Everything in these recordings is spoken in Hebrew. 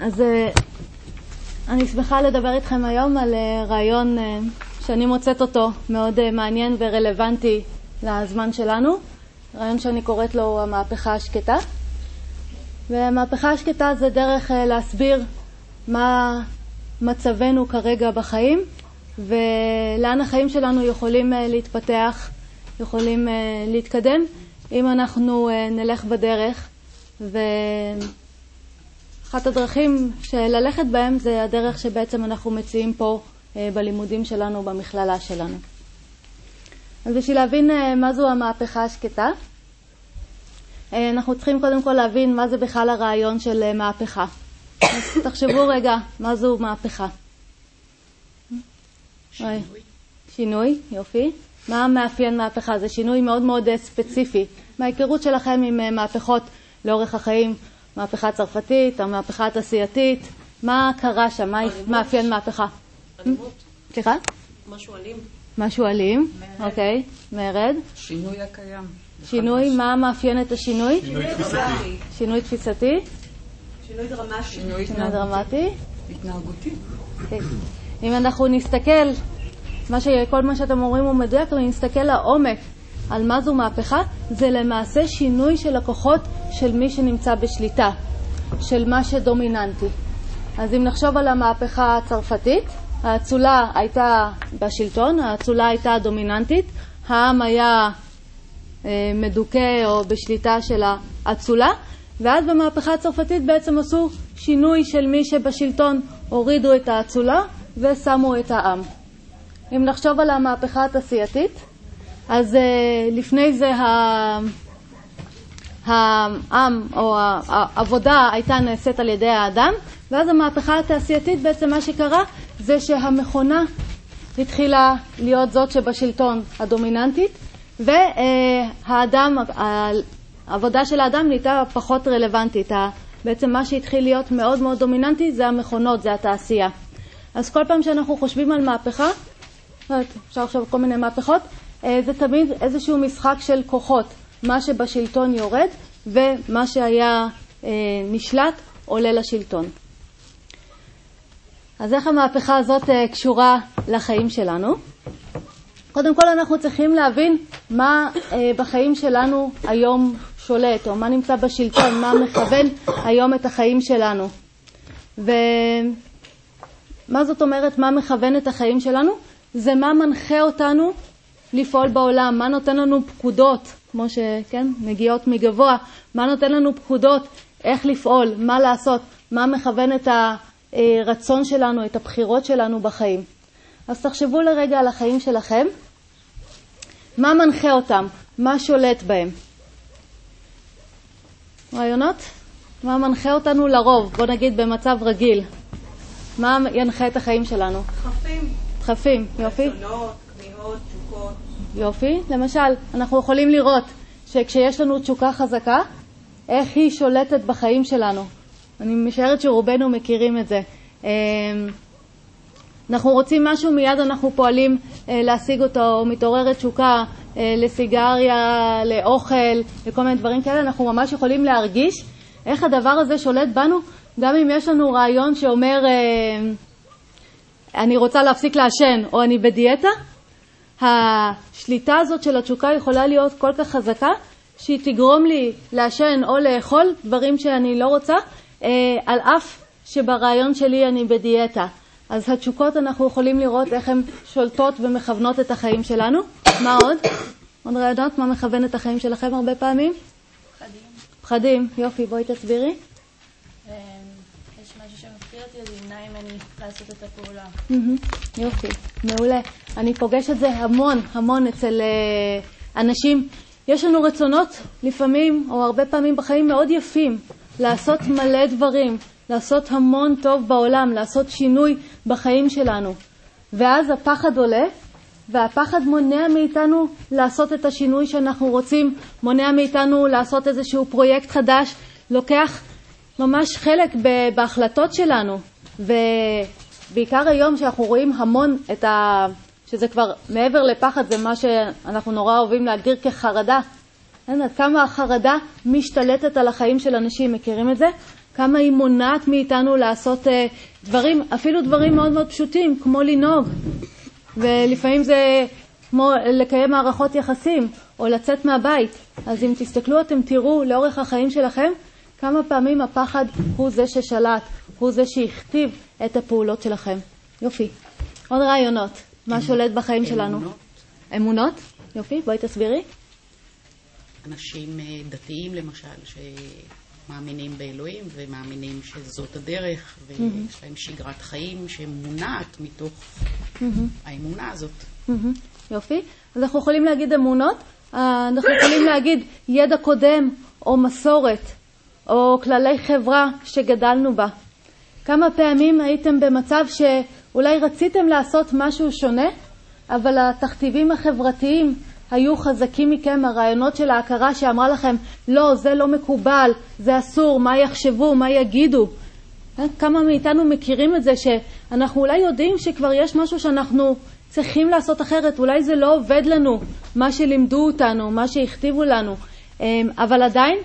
אז אה, אני שמחה לדבר איתכם היום על אה, רעיון אה, שאני מוצאת אותו מאוד מעניין ורלוונטי לזמן שלנו, רעיון שאני קוראת לו המהפכה השקטה. והמהפכה השקטה זה דרך להסביר מה מצבנו כרגע בחיים ולאן החיים שלנו יכולים להתפתח, יכולים להתקדם, אם אנחנו נלך בדרך. ו... אחת הדרכים ללכת בהם זה הדרך שבעצם אנחנו מציעים פה אה, בלימודים שלנו, במכללה שלנו. אז בשביל להבין אה, מה זו המהפכה השקטה, אה, אנחנו צריכים קודם כל להבין מה זה בכלל הרעיון של מהפכה. אז תחשבו רגע, מה זו מהפכה? שינוי. שינוי, יופי. מה מאפיין מהפכה? זה שינוי מאוד מאוד ספציפי. מההיכרות שלכם עם מהפכות לאורך החיים, המהפכה הצרפתית, המהפכה התעשייתית, מה קרה שם, מה מאפיין מהפכה? אלימות. סליחה? משהו אלים. משהו אלים, אוקיי, מרד. שינוי הקיים. שינוי, מה מאפיין את השינוי? שינוי תפיסתי. שינוי תפיסתי? שינוי דרמטי. שינוי דרמטי. התנהגותי. אוקיי. אם אנחנו נסתכל, כל מה שאתם אומרים הוא מדויק, אם נסתכל לעומק על מה זו מהפכה, זה למעשה שינוי של הכוחות של מי שנמצא בשליטה, של מה שדומיננטי. אז אם נחשוב על המהפכה הצרפתית, האצולה הייתה בשלטון, האצולה הייתה דומיננטית, העם היה אה, מדוכא או בשליטה של האצולה, ואז במהפכה הצרפתית בעצם עשו שינוי של מי שבשלטון, הורידו את האצולה ושמו את העם. אם נחשוב על המהפכה התעשייתית, אז uh, לפני זה העם או העבודה הייתה נעשית על ידי האדם, ואז המהפכה התעשייתית בעצם מה שקרה זה שהמכונה התחילה להיות זאת שבשלטון הדומיננטית, והאדם, העבודה של האדם נהייתה פחות רלוונטית. בעצם מה שהתחיל להיות מאוד מאוד דומיננטי זה המכונות, זה התעשייה. אז כל פעם שאנחנו חושבים על מהפכה, אפשר לחשוב כל מיני מהפכות, אה, זה תמיד איזשהו משחק של כוחות, מה שבשלטון יורד ומה שהיה אה, נשלט עולה לשלטון. אז איך המהפכה הזאת אה, קשורה לחיים שלנו? קודם כל אנחנו צריכים להבין מה בחיים שלנו היום שולט, או מה נמצא בשלטון, מה מכוון היום את החיים שלנו. ומה זאת אומרת מה מכוון את החיים שלנו? זה מה מנחה אותנו לפעול בעולם, מה נותן לנו פקודות, כמו שכן, מגיעות מגבוה, מה נותן לנו פקודות, איך לפעול, מה לעשות, מה מכוון את הרצון שלנו, את הבחירות שלנו בחיים. אז תחשבו לרגע על החיים שלכם, מה מנחה אותם, מה שולט בהם. רעיונות? מה מנחה אותנו לרוב, בוא נגיד במצב רגיל. מה ינחה את החיים שלנו? דחפים. דחפים, יופי. רצונות, כמיהות, יופי. למשל, אנחנו יכולים לראות שכשיש לנו תשוקה חזקה, איך היא שולטת בחיים שלנו. אני משערת שרובנו מכירים את זה. אמ, אנחנו רוצים משהו, מיד אנחנו פועלים אה, להשיג אותו, מתעוררת תשוקה אה, לסיגריה, לאוכל, לכל מיני דברים כאלה, אנחנו ממש יכולים להרגיש איך הדבר הזה שולט בנו, גם אם יש לנו רעיון שאומר, אה, אני רוצה להפסיק לעשן או אני בדיאטה, השליטה הזאת של התשוקה יכולה להיות כל כך חזקה, שהיא תגרום לי לעשן או לאכול דברים שאני לא רוצה, אה, על אף שברעיון שלי אני בדיאטה. אז התשוקות, אנחנו יכולים לראות איך הן שולטות ומכוונות את החיים שלנו. מה עוד? עוד רעיונות? מה מכוון את החיים שלכם הרבה פעמים? פחדים. פחדים, יופי, בואי תסבירי. אותי, אז ימנע ממני לעשות את הפעולה. יופי, מעולה. אני פוגשת את זה המון המון אצל uh, אנשים. יש לנו רצונות לפעמים, או הרבה פעמים בחיים, מאוד יפים, לעשות מלא דברים, לעשות המון טוב בעולם, לעשות שינוי בחיים שלנו. ואז הפחד עולה, והפחד מונע מאיתנו לעשות את השינוי שאנחנו רוצים, מונע מאיתנו לעשות איזשהו פרויקט חדש, לוקח ממש חלק בהחלטות שלנו, ובעיקר היום שאנחנו רואים המון את ה... שזה כבר מעבר לפחד, זה מה שאנחנו נורא אוהבים להגדיר כחרדה. אין, עד כמה החרדה משתלטת על החיים של אנשים, מכירים את זה? כמה היא מונעת מאיתנו לעשות uh, דברים, אפילו דברים מאוד מאוד פשוטים, כמו לנהוג. ולפעמים זה כמו לקיים מערכות יחסים, או לצאת מהבית. אז אם תסתכלו, אתם תראו לאורך החיים שלכם כמה פעמים הפחד הוא זה ששלט, הוא זה שהכתיב את הפעולות שלכם. יופי. עוד רעיונות. מה שולט בחיים שלנו? אמונות. אמונות? יופי, בואי תסבירי. אנשים אה, דתיים למשל, שמאמינים באלוהים ומאמינים שזאת הדרך, ויש להם שגרת חיים שמונעת מתוך האמונה הזאת. יופי. אז אנחנו יכולים להגיד אמונות, אה, אנחנו יכולים להגיד ידע קודם, או מסורת, או כללי חברה שגדלנו בה. כמה פעמים הייתם במצב שאולי רציתם לעשות משהו שונה, אבל התכתיבים החברתיים היו חזקים מכם, הרעיונות של ההכרה שאמרה לכם, לא, זה לא מקובל, זה אסור, מה יחשבו, מה יגידו. אה, כמה מאיתנו מכירים את זה שאנחנו אולי יודעים שכבר יש משהו שאנחנו צריכים לעשות אחרת, אולי זה לא עובד לנו, מה שלימדו אותנו, מה שהכתיבו לנו, אמ, אבל עדיין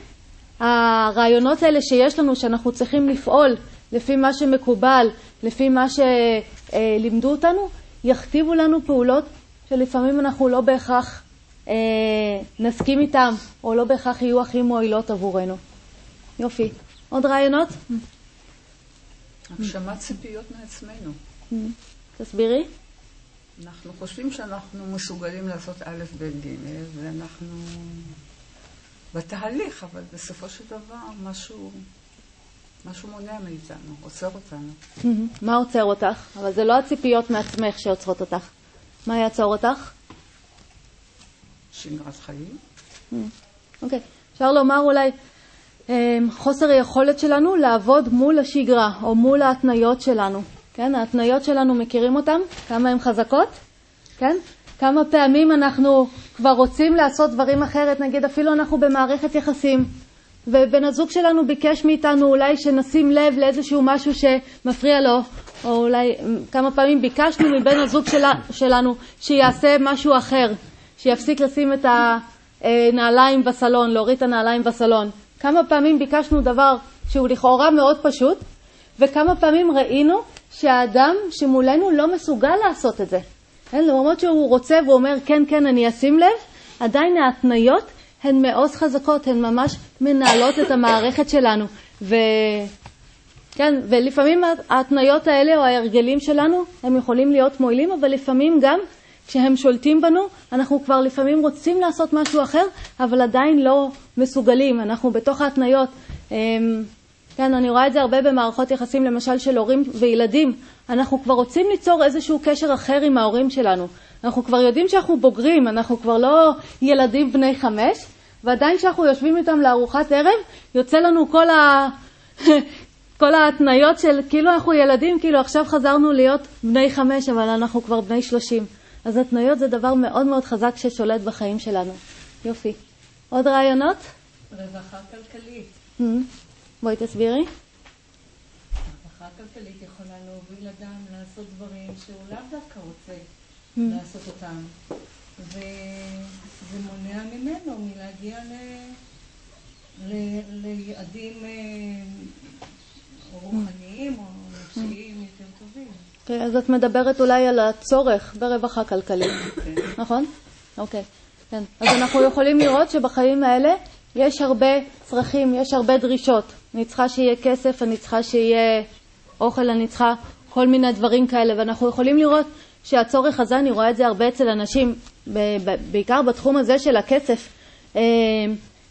הרעיונות האלה שיש לנו, שאנחנו צריכים לפעול לפי מה שמקובל, לפי מה שלימדו אותנו, יכתיבו לנו פעולות שלפעמים אנחנו לא בהכרח אה, נסכים איתם, או לא בהכרח יהיו הכי מועילות עבורנו. יופי. עוד רעיונות? הגשמת ציפיות מעצמנו. תסבירי. אנחנו חושבים שאנחנו מסוגלים לעשות א', ב', ג', ואנחנו בתהליך, אבל בסופו של דבר משהו, משהו מונע מאיתנו, עוצר אותנו. מה עוצר אותך? אבל זה לא הציפיות מעצמך שעוצרות אותך. מה יעצור אותך? שגרת חיים. אוקיי. אפשר לומר אולי אמ, חוסר היכולת שלנו לעבוד מול השגרה או מול ההתניות שלנו. כן, ההתניות שלנו, מכירים אותן? כמה הן חזקות? כן? כמה פעמים אנחנו כבר רוצים לעשות דברים אחרת, נגיד אפילו אנחנו במערכת יחסים, ובן הזוג שלנו ביקש מאיתנו אולי שנשים לב לאיזשהו משהו שמפריע לו, או אולי כמה פעמים ביקשנו מבן הזוג שלה, שלנו שיעשה משהו אחר, שיפסיק לשים את הנעליים בסלון, להוריד את הנעליים בסלון. כמה פעמים ביקשנו דבר שהוא לכאורה מאוד פשוט, וכמה פעמים ראינו שהאדם שמולנו לא מסוגל לעשות את זה. כן, למרות שהוא רוצה והוא אומר כן, כן, אני אשים לב, עדיין ההתניות הן מאוד חזקות, הן ממש מנהלות את המערכת שלנו. ו... כן, ולפעמים ההתניות האלה או ההרגלים שלנו, הם יכולים להיות מועילים, אבל לפעמים גם כשהם שולטים בנו, אנחנו כבר לפעמים רוצים לעשות משהו אחר, אבל עדיין לא מסוגלים. אנחנו בתוך ההתניות. אמ, כן, אני רואה את זה הרבה במערכות יחסים, למשל של הורים וילדים. אנחנו כבר רוצים ליצור איזשהו קשר אחר עם ההורים שלנו. אנחנו כבר יודעים שאנחנו בוגרים, אנחנו כבר לא ילדים בני חמש, ועדיין כשאנחנו יושבים איתם לארוחת ערב, יוצא לנו כל, ה... כל ההתניות של כאילו אנחנו ילדים, כאילו עכשיו חזרנו להיות בני חמש, אבל אנחנו כבר בני שלושים. אז התניות זה דבר מאוד מאוד חזק ששולט בחיים שלנו. יופי. עוד רעיונות? רווחה כלכלית. Mm-hmm. בואי תסבירי. רווחה כלכלית יכולה להוביל אדם לעשות דברים שהוא לאו דווקא רוצה לעשות אותם. וזה מונע ממנו מלהגיע ל... ל... ליעדים אה, רוחניים או נפשיים יותר טובים. אוקיי, אז את מדברת אולי על הצורך ברווחה כלכלית, נכון? אוקיי, כן. אז אנחנו יכולים לראות שבחיים האלה יש הרבה צרכים, יש הרבה דרישות. אני צריכה שיהיה כסף, אני צריכה שיהיה אוכל, אני צריכה כל מיני דברים כאלה, ואנחנו יכולים לראות שהצורך הזה, אני רואה את זה הרבה אצל אנשים, בעיקר בתחום הזה של הכסף, אה,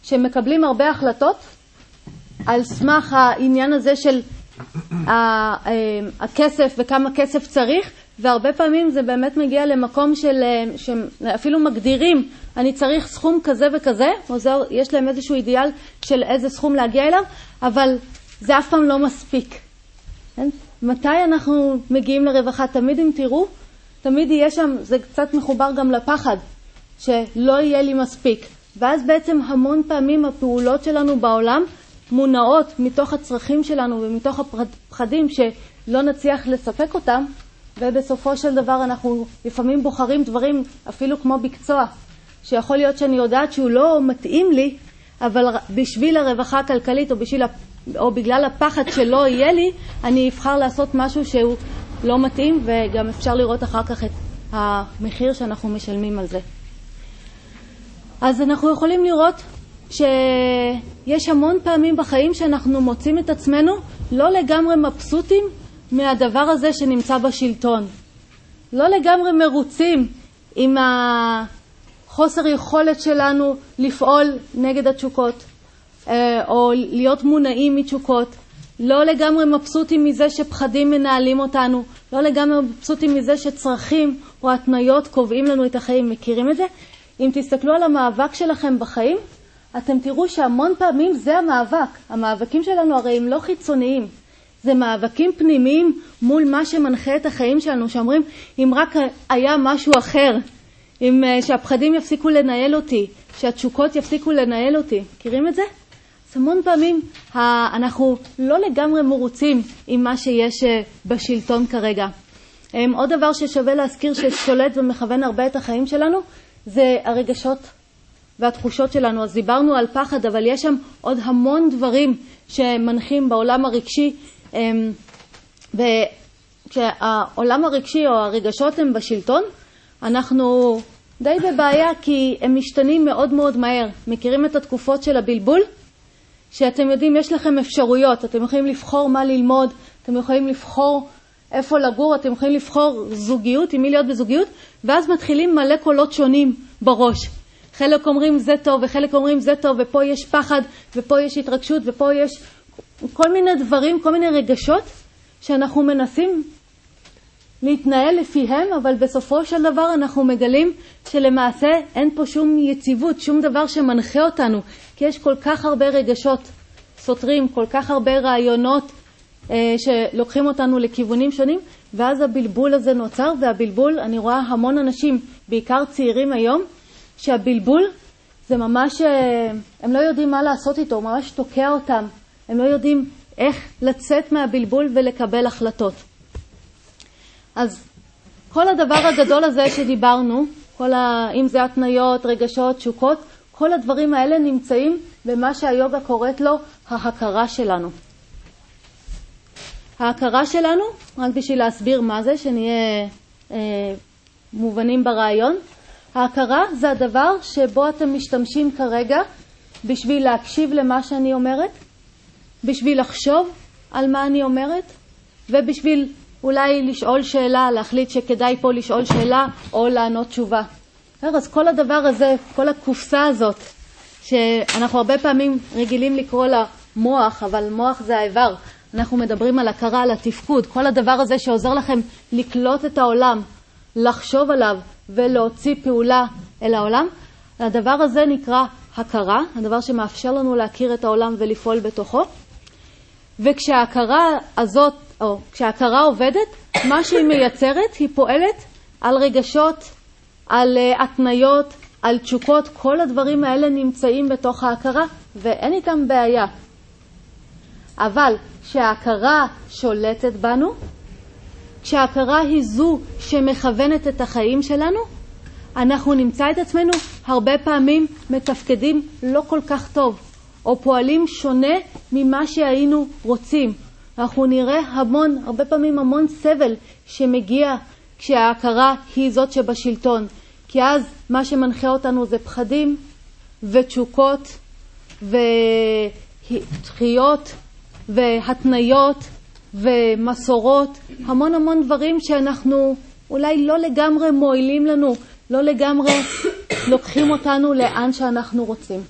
שמקבלים הרבה החלטות על סמך העניין הזה של אה, הכסף וכמה כסף צריך, והרבה פעמים זה באמת מגיע למקום של, אה, שאפילו מגדירים, אני צריך סכום כזה וכזה, או זה, יש להם איזשהו אידיאל של איזה סכום להגיע אליו, אבל זה אף פעם לא מספיק. כן? מתי אנחנו מגיעים לרווחה? תמיד אם תראו, תמיד יהיה שם, זה קצת מחובר גם לפחד, שלא יהיה לי מספיק. ואז בעצם המון פעמים הפעולות שלנו בעולם מונעות מתוך הצרכים שלנו ומתוך הפחדים שלא נצליח לספק אותם, ובסופו של דבר אנחנו לפעמים בוחרים דברים אפילו כמו מקצוע, שיכול להיות שאני יודעת שהוא לא מתאים לי, אבל בשביל הרווחה הכלכלית או, בשביל, או בגלל הפחד שלא יהיה לי, אני אבחר לעשות משהו שהוא לא מתאים, וגם אפשר לראות אחר כך את המחיר שאנחנו משלמים על זה. אז אנחנו יכולים לראות שיש המון פעמים בחיים שאנחנו מוצאים את עצמנו לא לגמרי מבסוטים מהדבר הזה שנמצא בשלטון. לא לגמרי מרוצים עם החוסר יכולת שלנו לפעול נגד התשוקות, אה, או להיות מונעים מתשוקות. לא לגמרי מבסוטים מזה שפחדים מנהלים אותנו, לא לגמרי מבסוטים מזה שצרכים או התניות קובעים לנו את החיים. מכירים את זה? אם תסתכלו על המאבק שלכם בחיים, אתם תראו שהמון פעמים זה המאבק. המאבקים שלנו הרי הם לא חיצוניים. זה מאבקים פנימיים מול מה שמנחה את החיים שלנו, שאומרים, אם רק היה משהו אחר, אם אה, שהפחדים יפסיקו לנהל אותי, שהתשוקות יפסיקו לנהל אותי. מכירים את זה? אז המון פעמים אנחנו לא לגמרי מרוצים עם מה שיש אה, בשלטון כרגע. עוד דבר ששווה להזכיר ששולט ומכוון הרבה את החיים שלנו, זה הרגשות והתחושות שלנו. אז דיברנו על פחד, אבל יש שם עוד המון דברים שמנחים בעולם הרגשי. וכשהעולם הרגשי או הרגשות הם בשלטון, אנחנו די בבעיה כי הם משתנים מאוד מאוד מהר. מכירים את התקופות של הבלבול? שאתם יודעים, יש לכם אפשרויות, אתם יכולים לבחור מה ללמוד, אתם יכולים לבחור איפה לגור, אתם יכולים לבחור זוגיות, עם מי להיות בזוגיות, ואז מתחילים מלא קולות שונים בראש. חלק אומרים זה טוב, וחלק אומרים זה טוב, ופה יש פחד, ופה יש התרגשות, ופה יש כל מיני דברים, כל מיני רגשות, שאנחנו מנסים להתנהל לפיהם, אבל בסופו של דבר אנחנו מגלים שלמעשה אין פה שום יציבות, שום דבר שמנחה אותנו, כי יש כל כך הרבה רגשות סותרים, כל כך הרבה רעיונות אה, שלוקחים אותנו לכיוונים שונים, ואז הבלבול הזה נוצר, והבלבול, אני רואה המון אנשים, בעיקר צעירים היום, שהבלבול זה ממש, אה, הם לא יודעים מה לעשות איתו, הוא ממש תוקע אותם, הם לא יודעים איך לצאת מהבלבול ולקבל החלטות. אז כל הדבר הגדול הזה שדיברנו, כל ה... אם זה התניות, רגשות, תשוקות, כל הדברים האלה נמצאים במה שהיוגה קוראת לו ההכרה שלנו. ההכרה שלנו, רק בשביל להסביר מה זה, שנהיה אה, מובנים ברעיון, ההכרה זה הדבר שבו אתם משתמשים כרגע בשביל להקשיב למה שאני אומרת, בשביל לחשוב על מה אני אומרת, ובשביל אולי לשאול שאלה, להחליט שכדאי פה לשאול שאלה או לענות תשובה. אז כל הדבר הזה, כל הקופסה הזאת, שאנחנו הרבה פעמים רגילים לקרוא לה מוח, אבל מוח זה האיבר. אנחנו מדברים על הכרה, על התפקוד, כל הדבר הזה שעוזר לכם לקלוט את העולם, לחשוב עליו ולהוציא פעולה אל העולם. הדבר הזה נקרא הכרה, הדבר שמאפשר לנו להכיר את העולם ולפעול בתוכו. וכשההכרה הזאת, או כשההכרה עובדת, מה שהיא מייצרת, היא פועלת על רגשות, על uh, התניות, על תשוקות, כל הדברים האלה נמצאים בתוך ההכרה ואין איתם בעיה. אבל כשההכרה שולטת בנו, כשההכרה היא זו שמכוונת את החיים שלנו, אנחנו נמצא את עצמנו הרבה פעמים מתפקדים לא כל כך טוב, או פועלים שונה ממה שהיינו רוצים. אנחנו נראה המון, הרבה פעמים המון סבל שמגיע כשההכרה היא זאת שבשלטון. כי אז מה שמנחה אותנו זה פחדים ותשוקות ודחיות והתניות ומסורות, המון המון דברים שאנחנו אולי לא לגמרי מועילים לנו, לא לגמרי לוקחים אותנו לאן שאנחנו רוצים.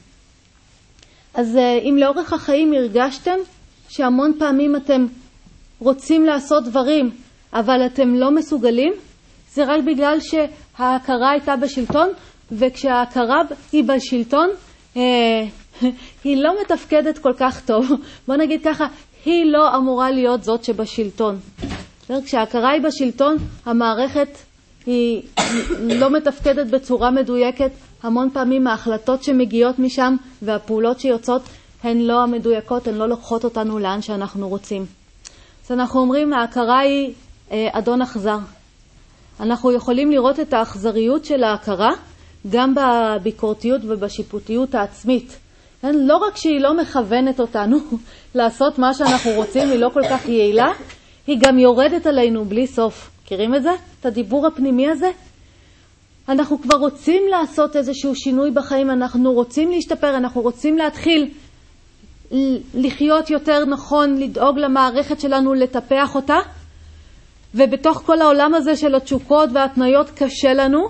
אז אה, אם לאורך החיים הרגשתם שהמון פעמים אתם רוצים לעשות דברים, אבל אתם לא מסוגלים, זה רק בגלל שההכרה הייתה בשלטון, וכשההכרה היא בשלטון, אה, היא לא מתפקדת כל כך טוב. בוא נגיד ככה, היא לא אמורה להיות זאת שבשלטון. כשההכרה היא בשלטון, המערכת היא לא מתפקדת בצורה מדויקת. המון פעמים ההחלטות שמגיעות משם והפעולות שיוצאות הן לא המדויקות, הן לא לוקחות אותנו לאן שאנחנו רוצים. אז אנחנו אומרים, ההכרה היא אה, אדון אכזר. אנחנו יכולים לראות את האכזריות של ההכרה גם בביקורתיות ובשיפוטיות העצמית. כן? לא רק שהיא לא מכוונת אותנו לעשות מה שאנחנו רוצים, היא לא כל כך יעילה, היא גם יורדת עלינו בלי סוף. מכירים את זה? את הדיבור הפנימי הזה? אנחנו כבר רוצים לעשות איזשהו שינוי בחיים, אנחנו רוצים להשתפר, אנחנו רוצים להתחיל לחיות יותר נכון, לדאוג למערכת שלנו, לטפח אותה, ובתוך כל העולם הזה של התשוקות וההתניות קשה לנו,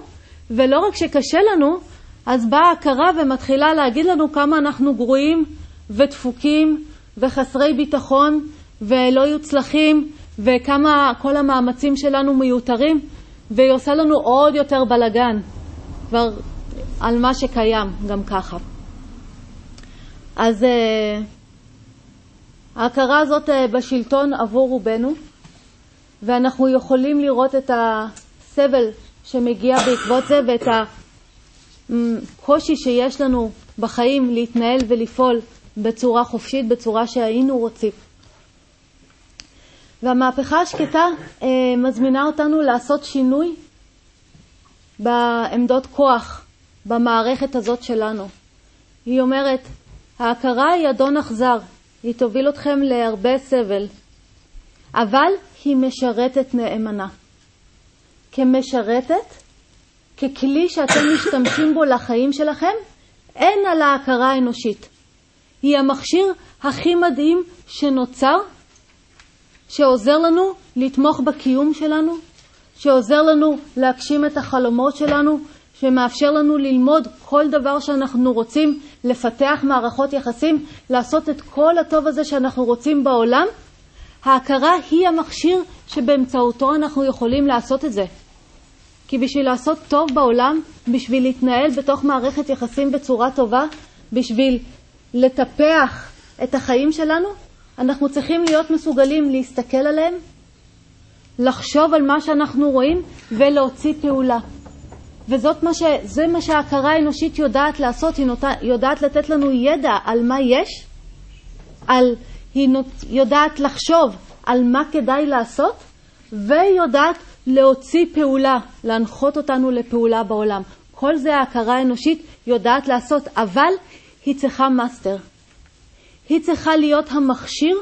ולא רק שקשה לנו, אז באה ההכרה ומתחילה להגיד לנו כמה אנחנו גרועים ודפוקים וחסרי ביטחון ולא יוצלחים וכמה כל המאמצים שלנו מיותרים, והיא עושה לנו עוד יותר בלגן כבר על מה שקיים גם ככה. אז uh, ההכרה הזאת uh, בשלטון עבור רובנו, ואנחנו יכולים לראות את הסבל שמגיע בעקבות זה ואת הקושי שיש לנו בחיים להתנהל ולפעול בצורה חופשית, בצורה שהיינו רוצים. והמהפכה השקטה אה, מזמינה אותנו לעשות שינוי בעמדות כוח במערכת הזאת שלנו. היא אומרת, ההכרה היא אדון אכזר, היא תוביל אתכם להרבה סבל, אבל היא משרתת נאמנה. כמשרתת, ככלי שאתם משתמשים בו לחיים שלכם, אין על ההכרה האנושית. היא המכשיר הכי מדהים שנוצר שעוזר לנו לתמוך בקיום שלנו, שעוזר לנו להגשים את החלומות שלנו, שמאפשר לנו ללמוד כל דבר שאנחנו רוצים, לפתח מערכות יחסים, לעשות את כל הטוב הזה שאנחנו רוצים בעולם, ההכרה היא המכשיר שבאמצעותו אנחנו יכולים לעשות את זה. כי בשביל לעשות טוב בעולם, בשביל להתנהל בתוך מערכת יחסים בצורה טובה, בשביל לטפח את החיים שלנו, אנחנו צריכים להיות מסוגלים להסתכל עליהם, לחשוב על מה שאנחנו רואים ולהוציא פעולה. וזה מה, ש... מה שההכרה האנושית יודעת לעשות, היא נות... יודעת לתת לנו ידע על מה יש, על... היא נות... יודעת לחשוב על מה כדאי לעשות, והיא יודעת להוציא פעולה, להנחות אותנו לפעולה בעולם. כל זה ההכרה האנושית יודעת לעשות, אבל היא צריכה מאסטר. היא צריכה להיות המכשיר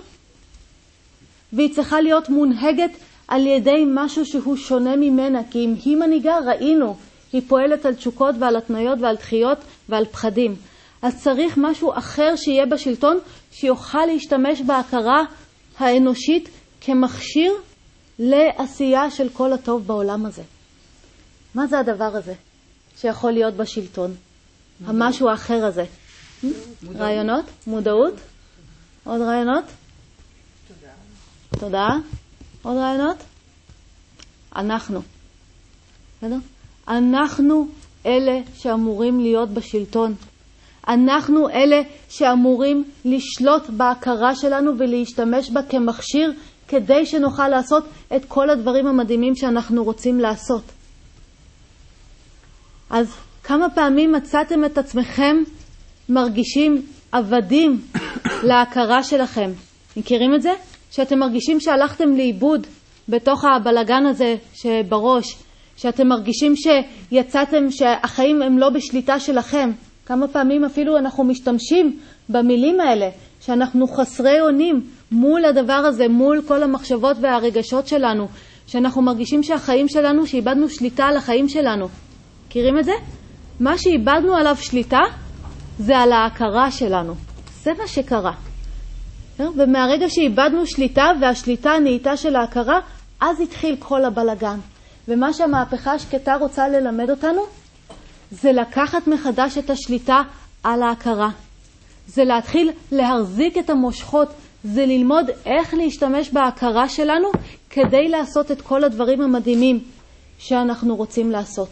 והיא צריכה להיות מונהגת על ידי משהו שהוא שונה ממנה, כי אם היא מנהיגה, ראינו, היא פועלת על תשוקות ועל התניות ועל דחיות ועל פחדים. אז צריך משהו אחר שיהיה בשלטון, שיוכל להשתמש בהכרה האנושית כמכשיר לעשייה של כל הטוב בעולם הזה. מה זה הדבר הזה שיכול להיות בשלטון? המשהו האחר הזה. מודעות. רעיונות? מודעות? עוד רעיונות? תודה. תודה. עוד רעיונות? אנחנו. בסדר? אנחנו אלה שאמורים להיות בשלטון. אנחנו אלה שאמורים לשלוט בהכרה שלנו ולהשתמש בה כמכשיר כדי שנוכל לעשות את כל הדברים המדהימים שאנחנו רוצים לעשות. אז כמה פעמים מצאתם את עצמכם מרגישים עבדים להכרה שלכם. מכירים את זה? שאתם מרגישים שהלכתם לאיבוד בתוך הבלגן הזה שבראש, שאתם מרגישים שיצאתם, שהחיים הם לא בשליטה שלכם. כמה פעמים אפילו אנחנו משתמשים במילים האלה, שאנחנו חסרי אונים מול הדבר הזה, מול כל המחשבות והרגשות שלנו, שאנחנו מרגישים שהחיים שלנו, שאיבדנו שליטה על החיים שלנו. מכירים את זה? מה שאיבדנו עליו שליטה זה על ההכרה שלנו. זה מה שקרה. ומהרגע שאיבדנו שליטה והשליטה הנהייתה של ההכרה, אז התחיל כל הבלגן. ומה שהמהפכה השקטה רוצה ללמד אותנו זה לקחת מחדש את השליטה על ההכרה. זה להתחיל להחזיק את המושכות, זה ללמוד איך להשתמש בהכרה שלנו כדי לעשות את כל הדברים המדהימים שאנחנו רוצים לעשות.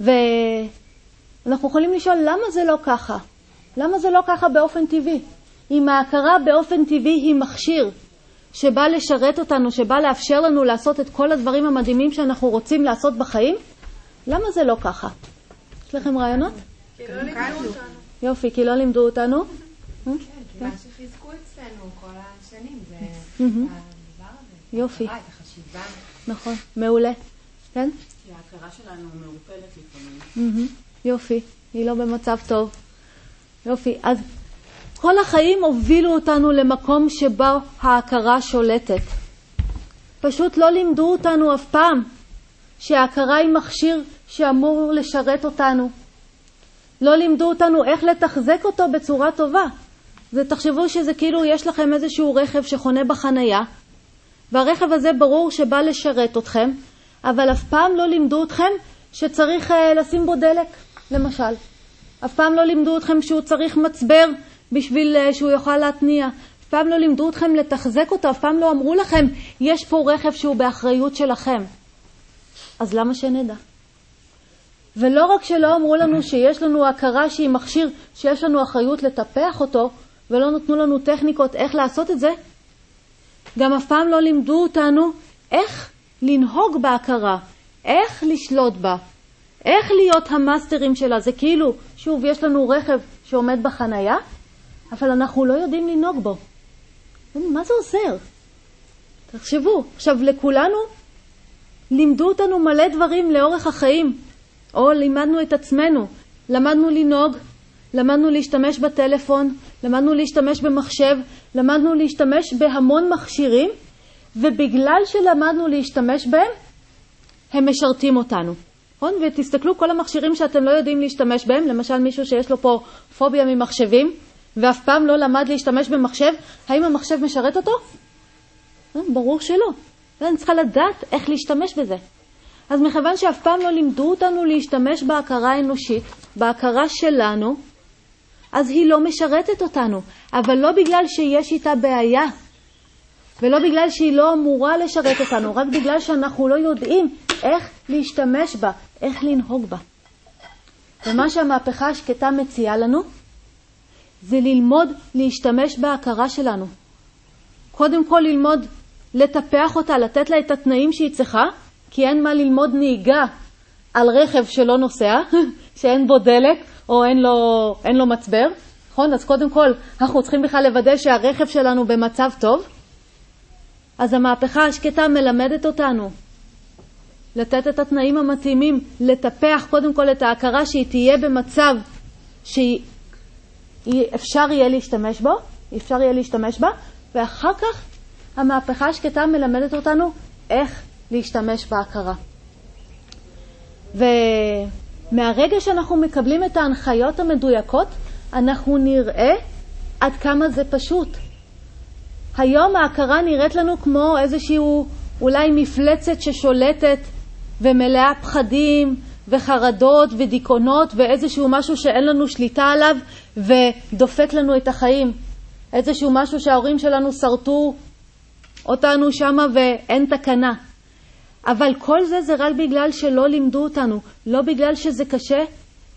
ואנחנו יכולים לשאול למה זה לא ככה? למה זה לא ככה באופן טבעי? אם ההכרה באופן טבעי היא מכשיר שבא לשרת אותנו, שבא לאפשר לנו לעשות את כל הדברים המדהימים שאנחנו רוצים לעשות בחיים, למה זה לא ככה? יש לכם רעיונות? כי לא לימדו אותנו. יופי, כי לא לימדו אותנו. כן, כי מה שחיזקו אצלנו כל השנים זה הדבר הזה. יופי. נכון, מעולה. כן? כי ההכרה שלנו מעורפלת לפעמים. יופי, היא לא במצב טוב. יופי. אז כל החיים הובילו אותנו למקום שבו ההכרה שולטת. פשוט לא לימדו אותנו אף פעם שההכרה היא מכשיר שאמור לשרת אותנו. לא לימדו אותנו איך לתחזק אותו בצורה טובה. ותחשבו שזה כאילו יש לכם איזשהו רכב שחונה בחנייה, והרכב הזה ברור שבא לשרת אתכם, אבל אף פעם לא לימדו אתכם שצריך uh, לשים בו דלק, למשל. אף פעם לא לימדו אתכם שהוא צריך מצבר בשביל uh, שהוא יוכל להתניע. אף פעם לא לימדו אתכם לתחזק אותו, אף פעם לא אמרו לכם, יש פה רכב שהוא באחריות שלכם. אז למה שנדע? ולא רק שלא אמרו לנו שיש לנו הכרה שהיא מכשיר, שיש לנו אחריות לטפח אותו, ולא נתנו לנו טכניקות איך לעשות את זה, גם אף פעם לא לימדו אותנו איך לנהוג בהכרה, איך לשלוט בה, איך להיות המאסטרים שלה. זה כאילו, שוב, יש לנו רכב שעומד בחנייה, אבל אנחנו לא יודעים לנהוג בו. מה זה עוזר? תחשבו, עכשיו לכולנו לימדו אותנו מלא דברים לאורך החיים, או לימדנו את עצמנו, למדנו לנהוג, למדנו להשתמש בטלפון, למדנו להשתמש במחשב, למדנו להשתמש בהמון מכשירים, ובגלל שלמדנו להשתמש בהם, הם משרתים אותנו. נכון? ותסתכלו, כל המכשירים שאתם לא יודעים להשתמש בהם, למשל מישהו שיש לו פה פוביה ממחשבים, ואף פעם לא למד להשתמש במחשב, האם המחשב משרת אותו? אה, ברור שלא. אני צריכה לדעת איך להשתמש בזה. אז מכיוון שאף פעם לא לימדו אותנו להשתמש בהכרה האנושית, בהכרה שלנו, אז היא לא משרתת אותנו, אבל לא בגלל שיש איתה בעיה, ולא בגלל שהיא לא אמורה לשרת אותנו, רק בגלל שאנחנו לא יודעים איך להשתמש בה, איך לנהוג בה. ומה שהמהפכה השקטה מציעה לנו, זה ללמוד להשתמש בהכרה שלנו. קודם כל ללמוד לטפח אותה, לתת לה את התנאים שהיא צריכה, כי אין מה ללמוד נהיגה על רכב שלא נוסע, שאין בו דלק או אין לו, אין לו מצבר, נכון? אז קודם כל אנחנו צריכים בכלל לוודא שהרכב שלנו במצב טוב. אז המהפכה השקטה מלמדת אותנו לתת את התנאים המתאימים, לטפח קודם כל את ההכרה שהיא תהיה במצב שאפשר יהיה להשתמש בו, אפשר יהיה להשתמש בה, ואחר כך המהפכה השקטה מלמדת אותנו איך להשתמש בהכרה. ומהרגע שאנחנו מקבלים את ההנחיות המדויקות, אנחנו נראה עד כמה זה פשוט. היום ההכרה נראית לנו כמו איזושהי אולי מפלצת ששולטת ומלאה פחדים וחרדות ודיכאונות ואיזשהו משהו שאין לנו שליטה עליו ודופק לנו את החיים. איזשהו משהו שההורים שלנו שרטו אותנו שמה ואין תקנה. אבל כל זה זה רק בגלל שלא לימדו אותנו, לא בגלל שזה קשה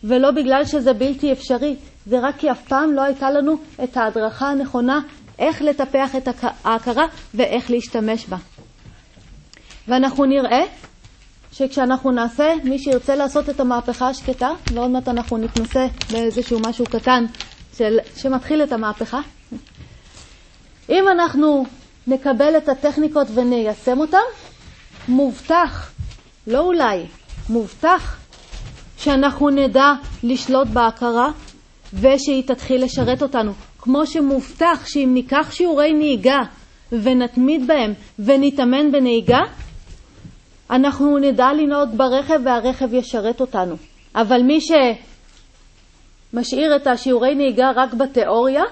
ולא בגלל שזה בלתי אפשרי, זה רק כי אף פעם לא הייתה לנו את ההדרכה הנכונה איך לטפח את ההכרה ואיך להשתמש בה. ואנחנו נראה שכשאנחנו נעשה, מי שירצה לעשות את המהפכה השקטה, ועוד מעט אנחנו נתנסה באיזשהו משהו קטן של, שמתחיל את המהפכה, אם אנחנו נקבל את הטכניקות וניישם אותן, מובטח, לא אולי, מובטח שאנחנו נדע לשלוט בהכרה ושהיא תתחיל לשרת אותנו. כמו שמובטח שאם ניקח שיעורי נהיגה ונתמיד בהם ונתאמן בנהיגה, אנחנו נדע לנהוג ברכב והרכב ישרת אותנו. אבל מי שמשאיר את השיעורי נהיגה רק בתיאוריה,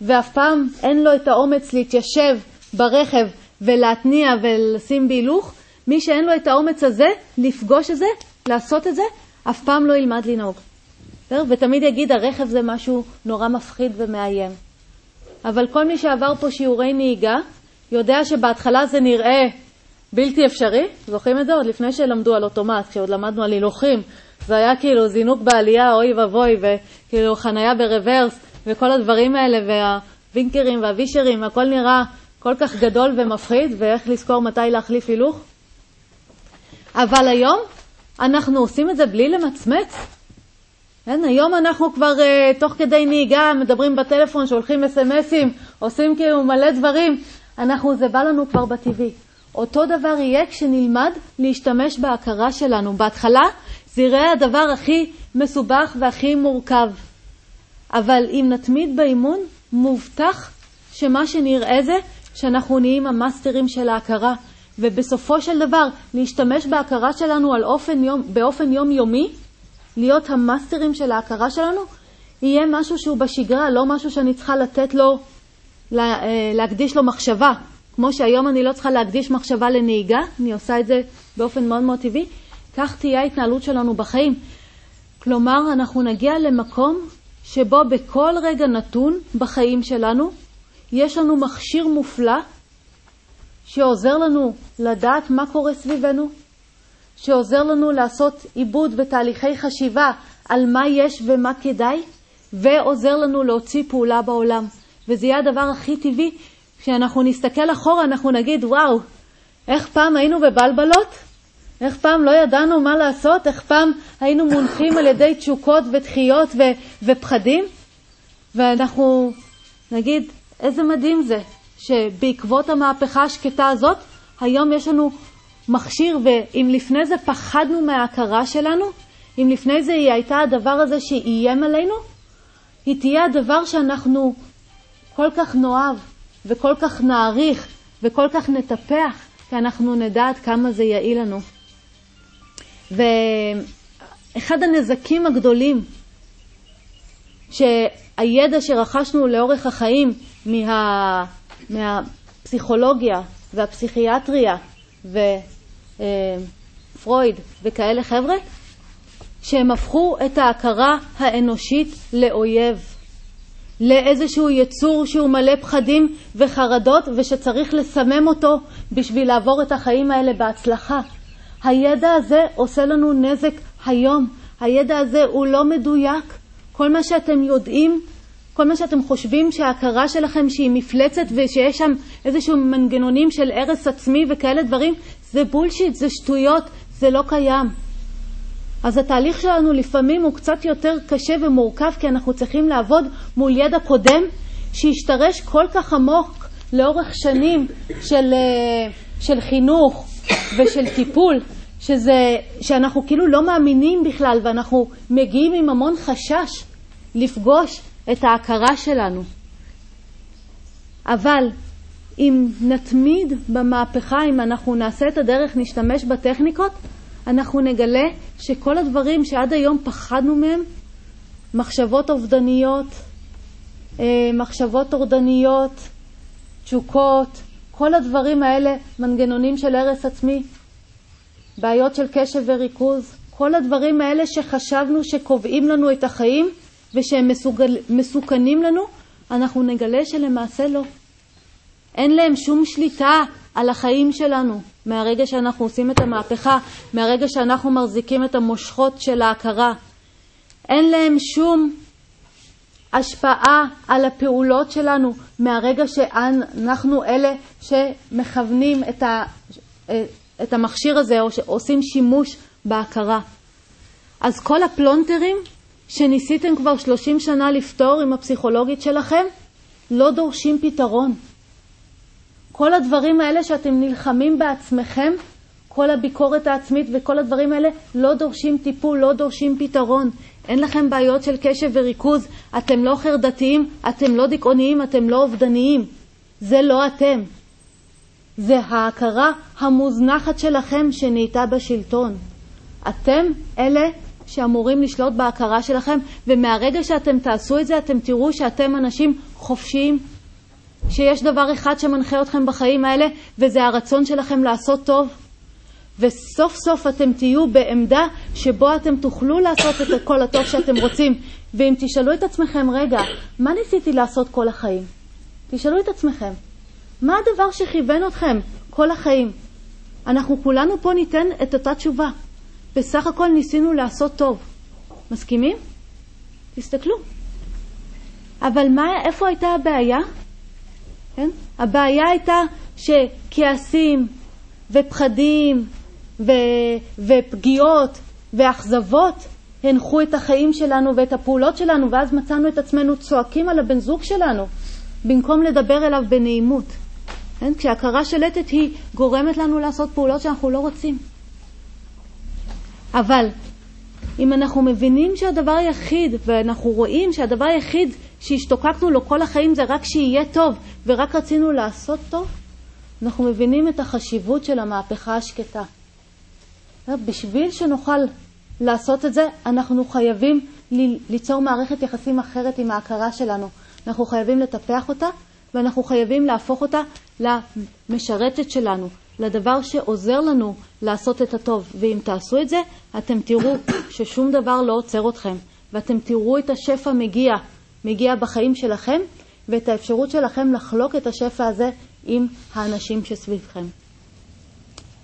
ואף פעם אין לו את האומץ להתיישב ברכב ולהתניע ולשים בהילוך, מי שאין לו את האומץ הזה, לפגוש את זה, לעשות את זה, אף פעם לא ילמד לנהוג. ותמיד יגיד, הרכב זה משהו נורא מפחיד ומאיים. אבל כל מי שעבר פה שיעורי נהיגה, יודע שבהתחלה זה נראה בלתי אפשרי. זוכרים את זה? עוד לפני שלמדו על אוטומט, כשעוד למדנו על הילוכים. זה היה כאילו זינוק בעלייה, אוי ואבוי, וכאילו חנייה ברוורס, וכל הדברים האלה, והווינקרים והווישרים, הכל נראה כל כך גדול ומפחיד, ואיך לזכור מתי להחליף הילוך. אבל היום אנחנו עושים את זה בלי למצמץ. כן, היום אנחנו כבר uh, תוך כדי נהיגה מדברים בטלפון, שולחים אס.אם.אסים, עושים כאילו מלא דברים. אנחנו, זה בא לנו כבר בטבעי. אותו דבר יהיה כשנלמד להשתמש בהכרה שלנו. בהתחלה זה יראה הדבר הכי מסובך והכי מורכב. אבל אם נתמיד באימון, מובטח שמה שנראה זה שאנחנו נהיים המאסטרים של ההכרה, ובסופו של דבר להשתמש בהכרה שלנו אופן יום, באופן יומיומי, להיות המאסטרים של ההכרה שלנו, יהיה משהו שהוא בשגרה, לא משהו שאני צריכה לתת לו, אה, להקדיש לו מחשבה. כמו שהיום אני לא צריכה להקדיש מחשבה לנהיגה, אני עושה את זה באופן מאוד מאוד טבעי, כך תהיה ההתנהלות שלנו בחיים. כלומר, אנחנו נגיע למקום שבו בכל רגע נתון בחיים שלנו יש לנו מכשיר מופלא שעוזר לנו לדעת מה קורה סביבנו, שעוזר לנו לעשות עיבוד ותהליכי חשיבה על מה יש ומה כדאי, ועוזר לנו להוציא פעולה בעולם. וזה יהיה הדבר הכי טבעי. כשאנחנו נסתכל אחורה, אנחנו נגיד, וואו, איך פעם היינו בבלבלות? איך פעם לא ידענו מה לעשות? איך פעם היינו מונחים על ידי תשוקות ודחיות ו- ופחדים? ואנחנו נגיד, איזה מדהים זה שבעקבות המהפכה השקטה הזאת, היום יש לנו מכשיר, ואם לפני זה פחדנו מההכרה שלנו, אם לפני זה היא הייתה הדבר הזה שאיים עלינו, היא תהיה הדבר שאנחנו כל כך נאהב וכל כך נעריך וכל כך נטפח, כי אנחנו נדע עד כמה זה יעיל לנו. ואחד הנזקים הגדולים שהידע שרכשנו לאורך החיים מה, מהפסיכולוגיה והפסיכיאטריה ופרויד וכאלה חבר'ה, שהם הפכו את ההכרה האנושית לאויב, לאיזשהו יצור שהוא מלא פחדים וחרדות ושצריך לסמם אותו בשביל לעבור את החיים האלה בהצלחה. הידע הזה עושה לנו נזק היום. הידע הזה הוא לא מדויק. כל מה שאתם יודעים, כל מה שאתם חושבים שההכרה שלכם שהיא מפלצת ושיש שם איזשהו מנגנונים של הרס עצמי וכאלה דברים, זה בולשיט, זה שטויות, זה לא קיים. אז התהליך שלנו לפעמים הוא קצת יותר קשה ומורכב כי אנחנו צריכים לעבוד מול ידע קודם שהשתרש כל כך עמוק לאורך שנים של, אה, של חינוך ושל טיפול, שזה, שאנחנו כאילו לא מאמינים בכלל ואנחנו מגיעים עם המון חשש לפגוש את ההכרה שלנו. אבל אם נתמיד במהפכה, אם אנחנו נעשה את הדרך, נשתמש בטכניקות, אנחנו נגלה שכל הדברים שעד היום פחדנו מהם, מחשבות אובדניות, אה, מחשבות טורדניות, תשוקות, כל הדברים האלה, מנגנונים של הרס עצמי, בעיות של קשב וריכוז, כל הדברים האלה שחשבנו שקובעים לנו את החיים ושהם מסוגל, מסוכנים לנו, אנחנו נגלה שלמעשה לא. אין להם שום שליטה על החיים שלנו מהרגע שאנחנו עושים את המהפכה, מהרגע שאנחנו מחזיקים את המושכות של ההכרה. אין להם שום השפעה על הפעולות שלנו מהרגע שאנחנו אלה שמכוונים את, ה, את המכשיר הזה או שעושים שימוש בהכרה. אז כל הפלונטרים שניסיתם כבר 30 שנה לפתור עם הפסיכולוגית שלכם לא דורשים פתרון. כל הדברים האלה שאתם נלחמים בעצמכם, כל הביקורת העצמית וכל הדברים האלה לא דורשים טיפול, לא דורשים פתרון. אין לכם בעיות של קשב וריכוז, אתם לא חרדתיים, אתם לא דיכאוניים, אתם לא אובדניים. זה לא אתם. זה ההכרה המוזנחת שלכם שנהייתה בשלטון. אתם אלה שאמורים לשלוט בהכרה שלכם, ומהרגע שאתם תעשו את זה, אתם תראו שאתם אנשים חופשיים, שיש דבר אחד שמנחה אתכם בחיים האלה, וזה הרצון שלכם לעשות טוב. וסוף סוף אתם תהיו בעמדה שבו אתם תוכלו לעשות את כל הטוב שאתם רוצים. ואם תשאלו את עצמכם, רגע, מה ניסיתי לעשות כל החיים? תשאלו את עצמכם, מה הדבר שכיוון אתכם כל החיים? אנחנו כולנו פה ניתן את אותה תשובה. בסך הכל ניסינו לעשות טוב. מסכימים? תסתכלו. אבל מה, איפה הייתה הבעיה? כן? הבעיה הייתה שכעסים ופחדים ו... ופגיעות ואכזבות הנחו את החיים שלנו ואת הפעולות שלנו, ואז מצאנו את עצמנו צועקים על הבן זוג שלנו, במקום לדבר אליו בנעימות. כן? כשהכרה שלטת היא גורמת לנו לעשות פעולות שאנחנו לא רוצים. אבל אם אנחנו מבינים שהדבר היחיד, ואנחנו רואים שהדבר היחיד שהשתוקקנו לו כל החיים זה רק שיהיה טוב, ורק רצינו לעשות טוב, אנחנו מבינים את החשיבות של המהפכה השקטה. בשביל שנוכל לעשות את זה, אנחנו חייבים ליצור מערכת יחסים אחרת עם ההכרה שלנו. אנחנו חייבים לטפח אותה, ואנחנו חייבים להפוך אותה למשרתת שלנו, לדבר שעוזר לנו לעשות את הטוב. ואם תעשו את זה, אתם תראו ששום דבר לא עוצר אתכם, ואתם תראו את השפע מגיע, מגיע בחיים שלכם, ואת האפשרות שלכם לחלוק את השפע הזה עם האנשים שסביבכם.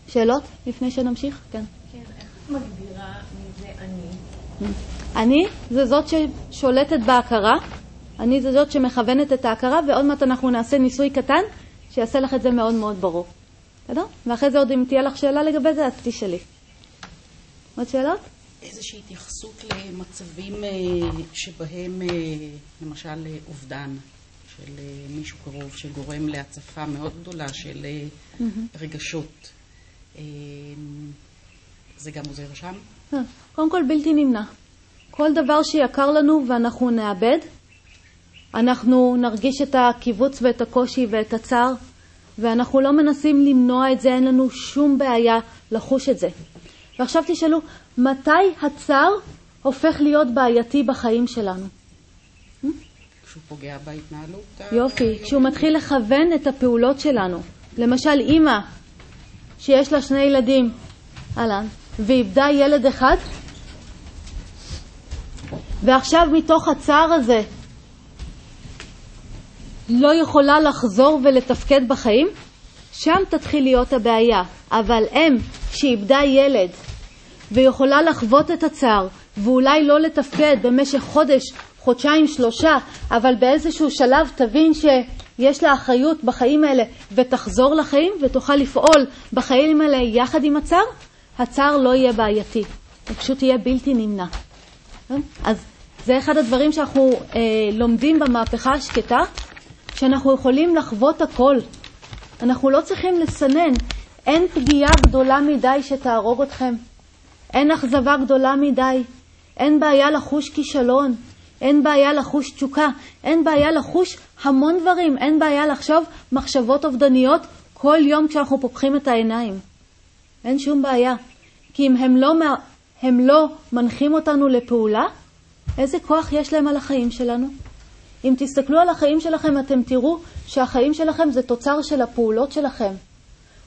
שאלות לפני שנמשיך? כן. כן, איך את מגדירה מי זה אני? אני זה זאת ששולטת בהכרה, אני זה זאת שמכוונת את ההכרה, ועוד מעט אנחנו נעשה ניסוי קטן שיעשה לך את זה מאוד מאוד ברור. בסדר? ואחרי זה עוד אם תהיה לך שאלה לגבי זה, אז תשאלי. עוד שאלות? איזושהי התייחסות למצבים אה, שבהם, אה, למשל, אה, אובדן של מישהו קרוב שגורם להצפה מאוד גדולה של רגשות. זה גם עוזר שם? קודם כל בלתי נמנע. כל דבר שיקר לנו ואנחנו נאבד, אנחנו נרגיש את הקיבוץ ואת הקושי ואת הצער, ואנחנו לא מנסים למנוע את זה, אין לנו שום בעיה לחוש את זה. ועכשיו תשאלו, מתי הצער הופך להיות בעייתי בחיים שלנו? כשהוא פוגע בהתנהלות. יופי, כשהוא מתחיל לכוון את הפעולות שלנו. למשל, אימא שיש לה שני ילדים, אהלן, ואיבדה ילד אחד, ועכשיו מתוך הצער הזה לא יכולה לחזור ולתפקד בחיים, שם תתחיל להיות הבעיה. אבל אם שאיבדה ילד ויכולה לחוות את הצער ואולי לא לתפקד במשך חודש, חודשיים, שלושה, אבל באיזשהו שלב תבין שיש לה אחריות בחיים האלה ותחזור לחיים ותוכל לפעול בחיים האלה יחד עם הצער, הצער לא יהיה בעייתי, הוא פשוט יהיה בלתי נמנע. אז זה אחד הדברים שאנחנו אה, לומדים במהפכה השקטה, שאנחנו יכולים לחוות הכל. אנחנו לא צריכים לסנן. אין פגיעה גדולה מדי שתהרוג אתכם. אין אכזבה גדולה מדי. אין בעיה לחוש כישלון. אין בעיה לחוש תשוקה. אין בעיה לחוש המון דברים. אין בעיה לחשוב מחשבות אובדניות כל יום כשאנחנו פוקחים את העיניים. אין שום בעיה. כי אם הם לא, הם לא מנחים אותנו לפעולה, איזה כוח יש להם על החיים שלנו? אם תסתכלו על החיים שלכם, אתם תראו שהחיים שלכם זה תוצר של הפעולות שלכם.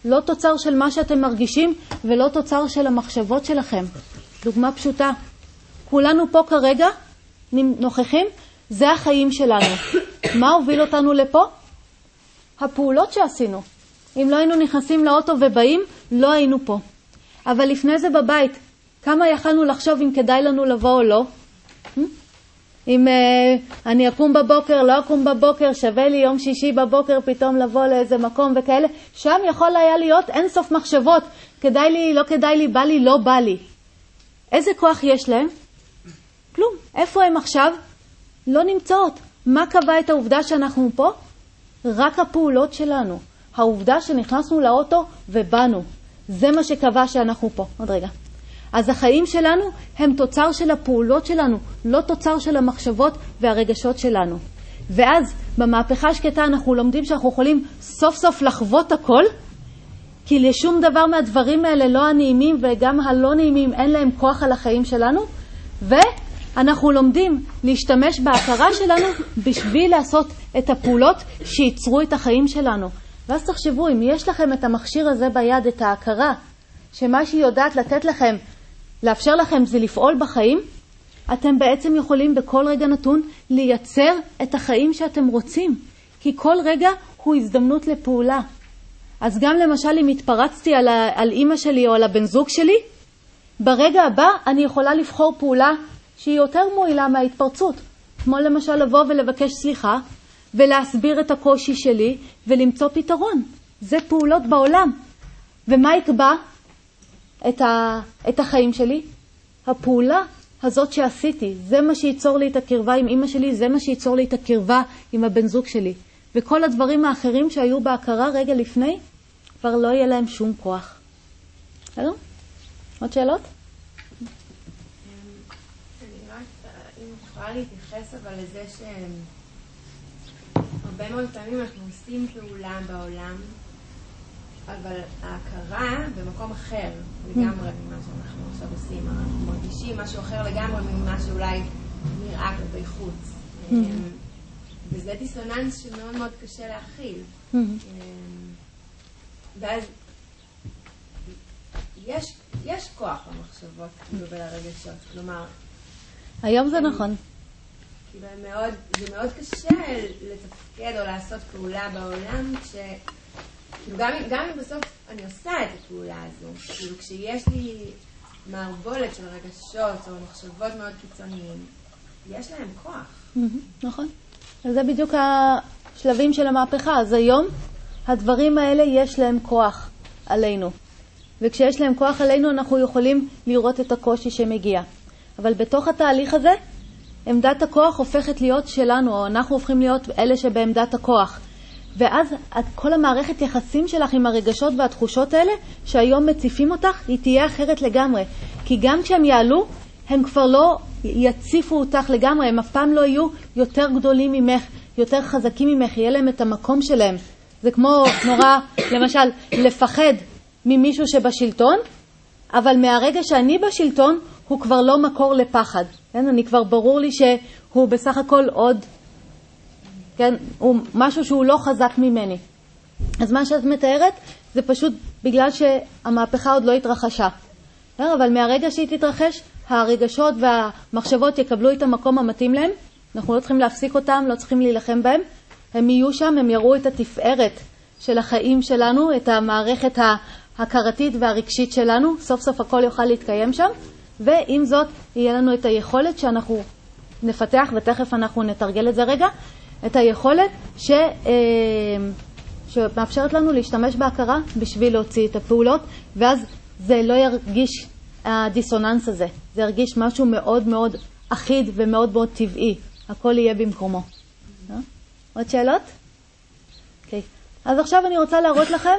לא תוצר של מה שאתם מרגישים ולא תוצר של המחשבות שלכם. דוגמה פשוטה, כולנו פה כרגע נוכחים, זה החיים שלנו. מה הוביל אותנו לפה? הפעולות שעשינו. אם לא היינו נכנסים לאוטו ובאים, לא היינו פה. אבל לפני זה בבית, כמה יכלנו לחשוב אם כדאי לנו לבוא או לא? אם uh, אני אקום בבוקר, לא אקום בבוקר, שווה לי יום שישי בבוקר פתאום לבוא לאיזה מקום וכאלה, שם יכול היה להיות אין סוף מחשבות, כדאי לי, לא כדאי לי, בא לי, לא בא לי. איזה כוח יש להם? כלום. איפה הם עכשיו? לא נמצאות. מה קבע את העובדה שאנחנו פה? רק הפעולות שלנו. העובדה שנכנסנו לאוטו ובאנו. זה מה שקבע שאנחנו פה. עוד רגע. אז החיים שלנו הם תוצר של הפעולות שלנו, לא תוצר של המחשבות והרגשות שלנו. ואז במהפכה השקטה אנחנו לומדים שאנחנו יכולים סוף סוף לחוות הכל, כי לשום דבר מהדברים האלה, לא הנעימים וגם הלא נעימים, אין להם כוח על החיים שלנו, ואנחנו לומדים להשתמש בהכרה שלנו בשביל לעשות את הפעולות שייצרו את החיים שלנו. ואז תחשבו, אם יש לכם את המכשיר הזה ביד, את ההכרה, שמה שהיא יודעת לתת לכם לאפשר לכם זה לפעול בחיים, אתם בעצם יכולים בכל רגע נתון לייצר את החיים שאתם רוצים, כי כל רגע הוא הזדמנות לפעולה. אז גם למשל אם התפרצתי על, ה, על אימא שלי או על הבן זוג שלי, ברגע הבא אני יכולה לבחור פעולה שהיא יותר מועילה מההתפרצות, כמו למשל לבוא ולבקש סליחה ולהסביר את הקושי שלי ולמצוא פתרון. זה פעולות בעולם. ומה יקבע? את, ה, את החיים שלי? הפעולה הזאת שעשיתי, זה מה שייצור לי את הקרבה עם אימא שלי, זה מה שייצור לי את הקרבה עם הבן זוג שלי. וכל הדברים האחרים שהיו בהכרה רגע לפני, כבר לא יהיה להם שום כוח. בסדר? עוד שאלות? יכולה להתייחס אבל לזה שהרבה מאוד פעמים אנחנו עושים פעולה בעולם, אבל ההכרה במקום אחר לגמרי ממה שאנחנו עכשיו עושים. אנחנו מרגישים משהו אחר לגמרי ממה שאולי נראה כלפי חוץ. וזה דיסוננס שמאוד מאוד קשה להכיל. ואז יש, יש כוח במחשבות כאילו ולרגשות, כלומר... היום זה נכון. כאילו מאוד, זה מאוד קשה לתפקד או לעשות פעולה בעולם כש... כאילו גם, גם אם בסוף אני עושה את הפעולה הזו, כאילו כשיש לי מערבולת של רגשות או מחשבות מאוד קיצוניים, יש להם כוח. נכון. וזה בדיוק השלבים של המהפכה. אז היום הדברים האלה יש להם כוח עלינו. וכשיש להם כוח עלינו אנחנו יכולים לראות את הקושי שמגיע. אבל בתוך התהליך הזה, עמדת הכוח הופכת להיות שלנו, או אנחנו הופכים להיות אלה שבעמדת הכוח. ואז כל המערכת יחסים שלך עם הרגשות והתחושות האלה, שהיום מציפים אותך, היא תהיה אחרת לגמרי. כי גם כשהם יעלו, הם כבר לא יציפו אותך לגמרי, הם אף פעם לא יהיו יותר גדולים ממך, יותר חזקים ממך, יהיה להם את המקום שלהם. זה כמו נורא, למשל, לפחד ממישהו שבשלטון, אבל מהרגע שאני בשלטון, הוא כבר לא מקור לפחד. כן? אני כבר ברור לי שהוא בסך הכל עוד, כן? הוא משהו שהוא לא חזק ממני. אז מה שאת מתארת זה פשוט בגלל שהמהפכה עוד לא התרחשה. אבל מהרגע שהיא תתרחש, הרגשות והמחשבות יקבלו את המקום המתאים להם. אנחנו לא צריכים להפסיק אותם, לא צריכים להילחם בהם. הם יהיו שם, הם יראו את התפארת של החיים שלנו, את המערכת ההכרתית והרגשית שלנו. סוף סוף הכל יוכל להתקיים שם. ועם זאת, יהיה לנו את היכולת שאנחנו נפתח, ותכף אנחנו נתרגל את זה רגע, את היכולת ש, אה, שמאפשרת לנו להשתמש בהכרה בשביל להוציא את הפעולות, ואז זה לא ירגיש הדיסוננס הזה, זה ירגיש משהו מאוד מאוד אחיד ומאוד מאוד טבעי, הכל יהיה במקומו. אה? עוד שאלות? אוקיי. Okay. אז עכשיו אני רוצה להראות לכם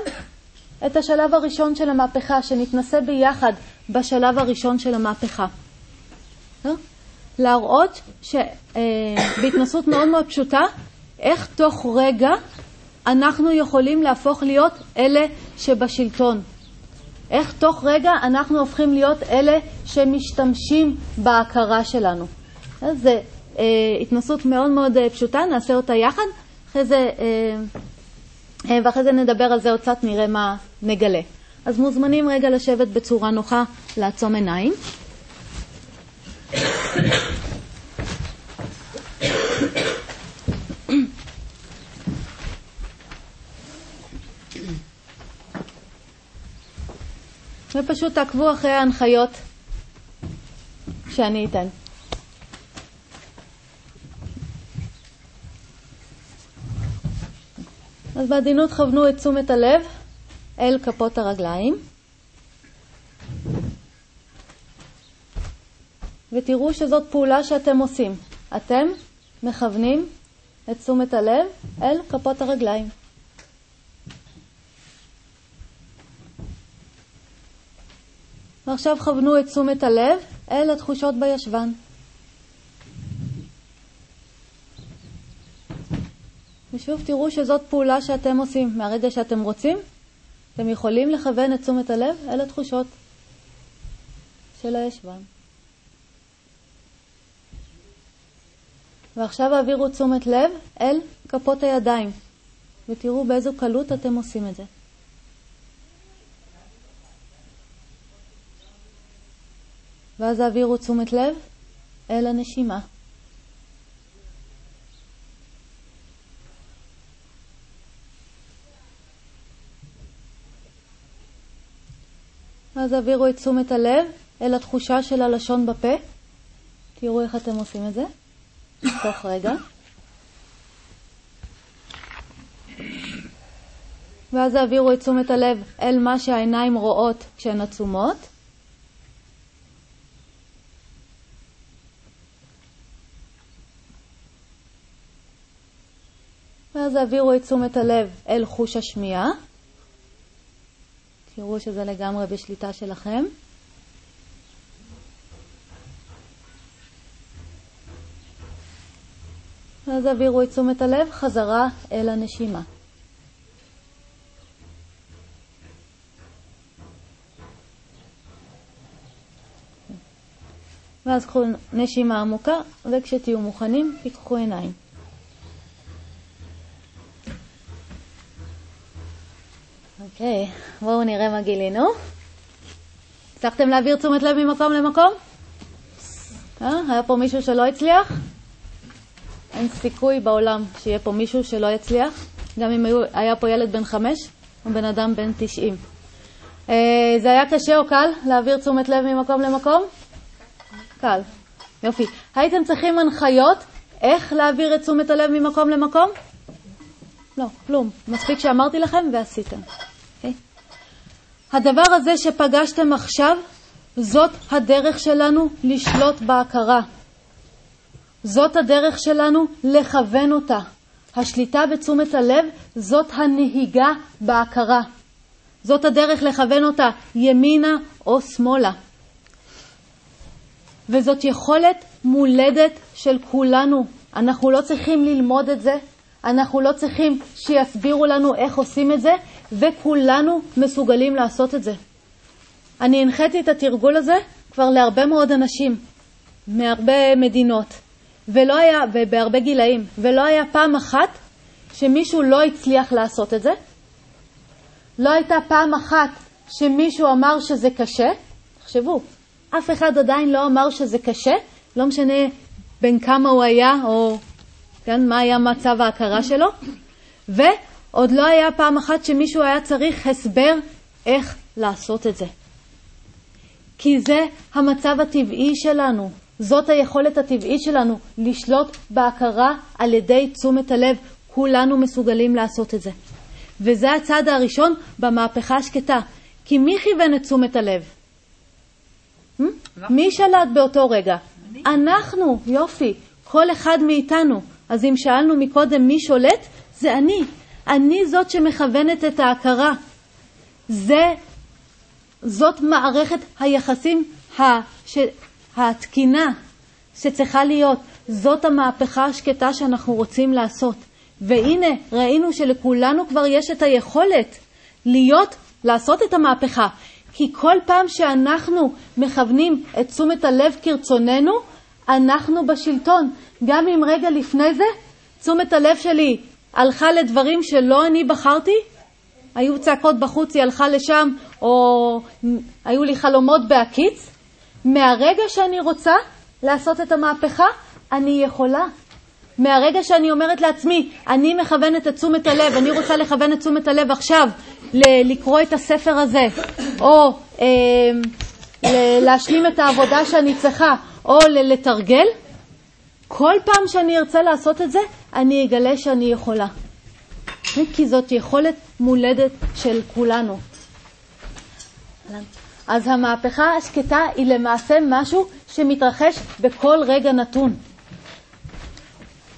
את השלב הראשון של המהפכה, שנתנסה ביחד בשלב הראשון של המהפכה. אה? להראות שבהתנסות מאוד מאוד פשוטה, איך תוך רגע אנחנו יכולים להפוך להיות אלה שבשלטון. איך תוך רגע אנחנו הופכים להיות אלה שמשתמשים בהכרה שלנו. זו אה, התנסות מאוד מאוד אה, פשוטה, נעשה אותה יחד, אחרי זה, אה, אה, ואחרי זה נדבר על זה עוד קצת, נראה מה נגלה. אז מוזמנים רגע לשבת בצורה נוחה, לעצום עיניים. ופשוט תעקבו אחרי ההנחיות שאני אתן. אז בעדינות כוונו את תשומת הלב אל כפות הרגליים, ותראו שזאת פעולה שאתם עושים. אתם מכוונים את תשומת הלב אל כפות הרגליים. ועכשיו כוונו את תשומת הלב אל התחושות בישבן. ושוב תראו שזאת פעולה שאתם עושים. מהרגע שאתם רוצים, אתם יכולים לכוון את תשומת הלב אל התחושות של הישבן. ועכשיו העבירו תשומת לב אל כפות הידיים, ותראו באיזו קלות אתם עושים את זה. ואז העבירו תשומת לב אל הנשימה. אז העבירו את תשומת הלב אל התחושה של הלשון בפה. תראו איך אתם עושים את זה. תוך רגע. ואז העבירו את תשומת הלב אל מה שהעיניים רואות כשהן עצומות. ואז העבירו את תשומת הלב אל חוש השמיעה. תראו שזה לגמרי בשליטה שלכם. ואז העבירו את תשומת הלב חזרה אל הנשימה. ואז קחו נשימה עמוקה, וכשתהיו מוכנים, תיקחו עיניים. אוקיי, בואו נראה מה גילינו. הצלחתם להעביר תשומת לב ממקום למקום? אה? היה פה מישהו שלא הצליח? אין סיכוי בעולם שיהיה פה מישהו שלא יצליח, גם אם היו, היה פה ילד בן חמש או בן אדם בן תשעים. אה, זה היה קשה או קל להעביר תשומת לב ממקום למקום? קל. יופי. הייתם צריכים הנחיות איך להעביר את תשומת הלב ממקום למקום? לא, כלום. מספיק שאמרתי לכם ועשיתם. הדבר הזה שפגשתם עכשיו, זאת הדרך שלנו לשלוט בהכרה. זאת הדרך שלנו לכוון אותה. השליטה בתשומת הלב זאת הנהיגה בהכרה. זאת הדרך לכוון אותה ימינה או שמאלה. וזאת יכולת מולדת של כולנו. אנחנו לא צריכים ללמוד את זה, אנחנו לא צריכים שיסבירו לנו איך עושים את זה, וכולנו מסוגלים לעשות את זה. אני הנחיתי את התרגול הזה כבר להרבה מאוד אנשים, מהרבה מדינות, ולא היה, ובהרבה גילאים, ולא היה פעם אחת שמישהו לא הצליח לעשות את זה. לא הייתה פעם אחת שמישהו אמר שזה קשה. תחשבו, אף אחד עדיין לא אמר שזה קשה, לא משנה בין כמה הוא היה או כן, מה היה מצב ההכרה שלו, ועוד לא היה פעם אחת שמישהו היה צריך הסבר איך לעשות את זה. כי זה המצב הטבעי שלנו, זאת היכולת הטבעית שלנו לשלוט בהכרה על ידי תשומת הלב. כולנו מסוגלים לעשות את זה. וזה הצעד הראשון במהפכה השקטה. כי מי כיוון את תשומת הלב? מי שלט באותו רגע? אנחנו, יופי, כל אחד מאיתנו. אז אם שאלנו מקודם מי שולט, זה אני. אני זאת שמכוונת את ההכרה. זה, זאת מערכת היחסים הש, התקינה שצריכה להיות. זאת המהפכה השקטה שאנחנו רוצים לעשות. והנה, ראינו שלכולנו כבר יש את היכולת להיות, לעשות את המהפכה. כי כל פעם שאנחנו מכוונים את תשומת הלב כרצוננו, אנחנו בשלטון. גם אם רגע לפני זה תשומת הלב שלי הלכה לדברים שלא אני בחרתי, היו צעקות בחוץ, היא הלכה לשם, או היו לי חלומות בהקיץ, מהרגע שאני רוצה לעשות את המהפכה, אני יכולה. מהרגע שאני אומרת לעצמי, אני מכוונת את תשומת הלב, אני רוצה לכוון את תשומת הלב עכשיו לקרוא את הספר הזה, או אה, להשלים את העבודה שאני צריכה, או לתרגל, כל פעם שאני ארצה לעשות את זה, אני אגלה שאני יכולה. כי זאת יכולת מולדת של כולנו. אז המהפכה השקטה היא למעשה משהו שמתרחש בכל רגע נתון.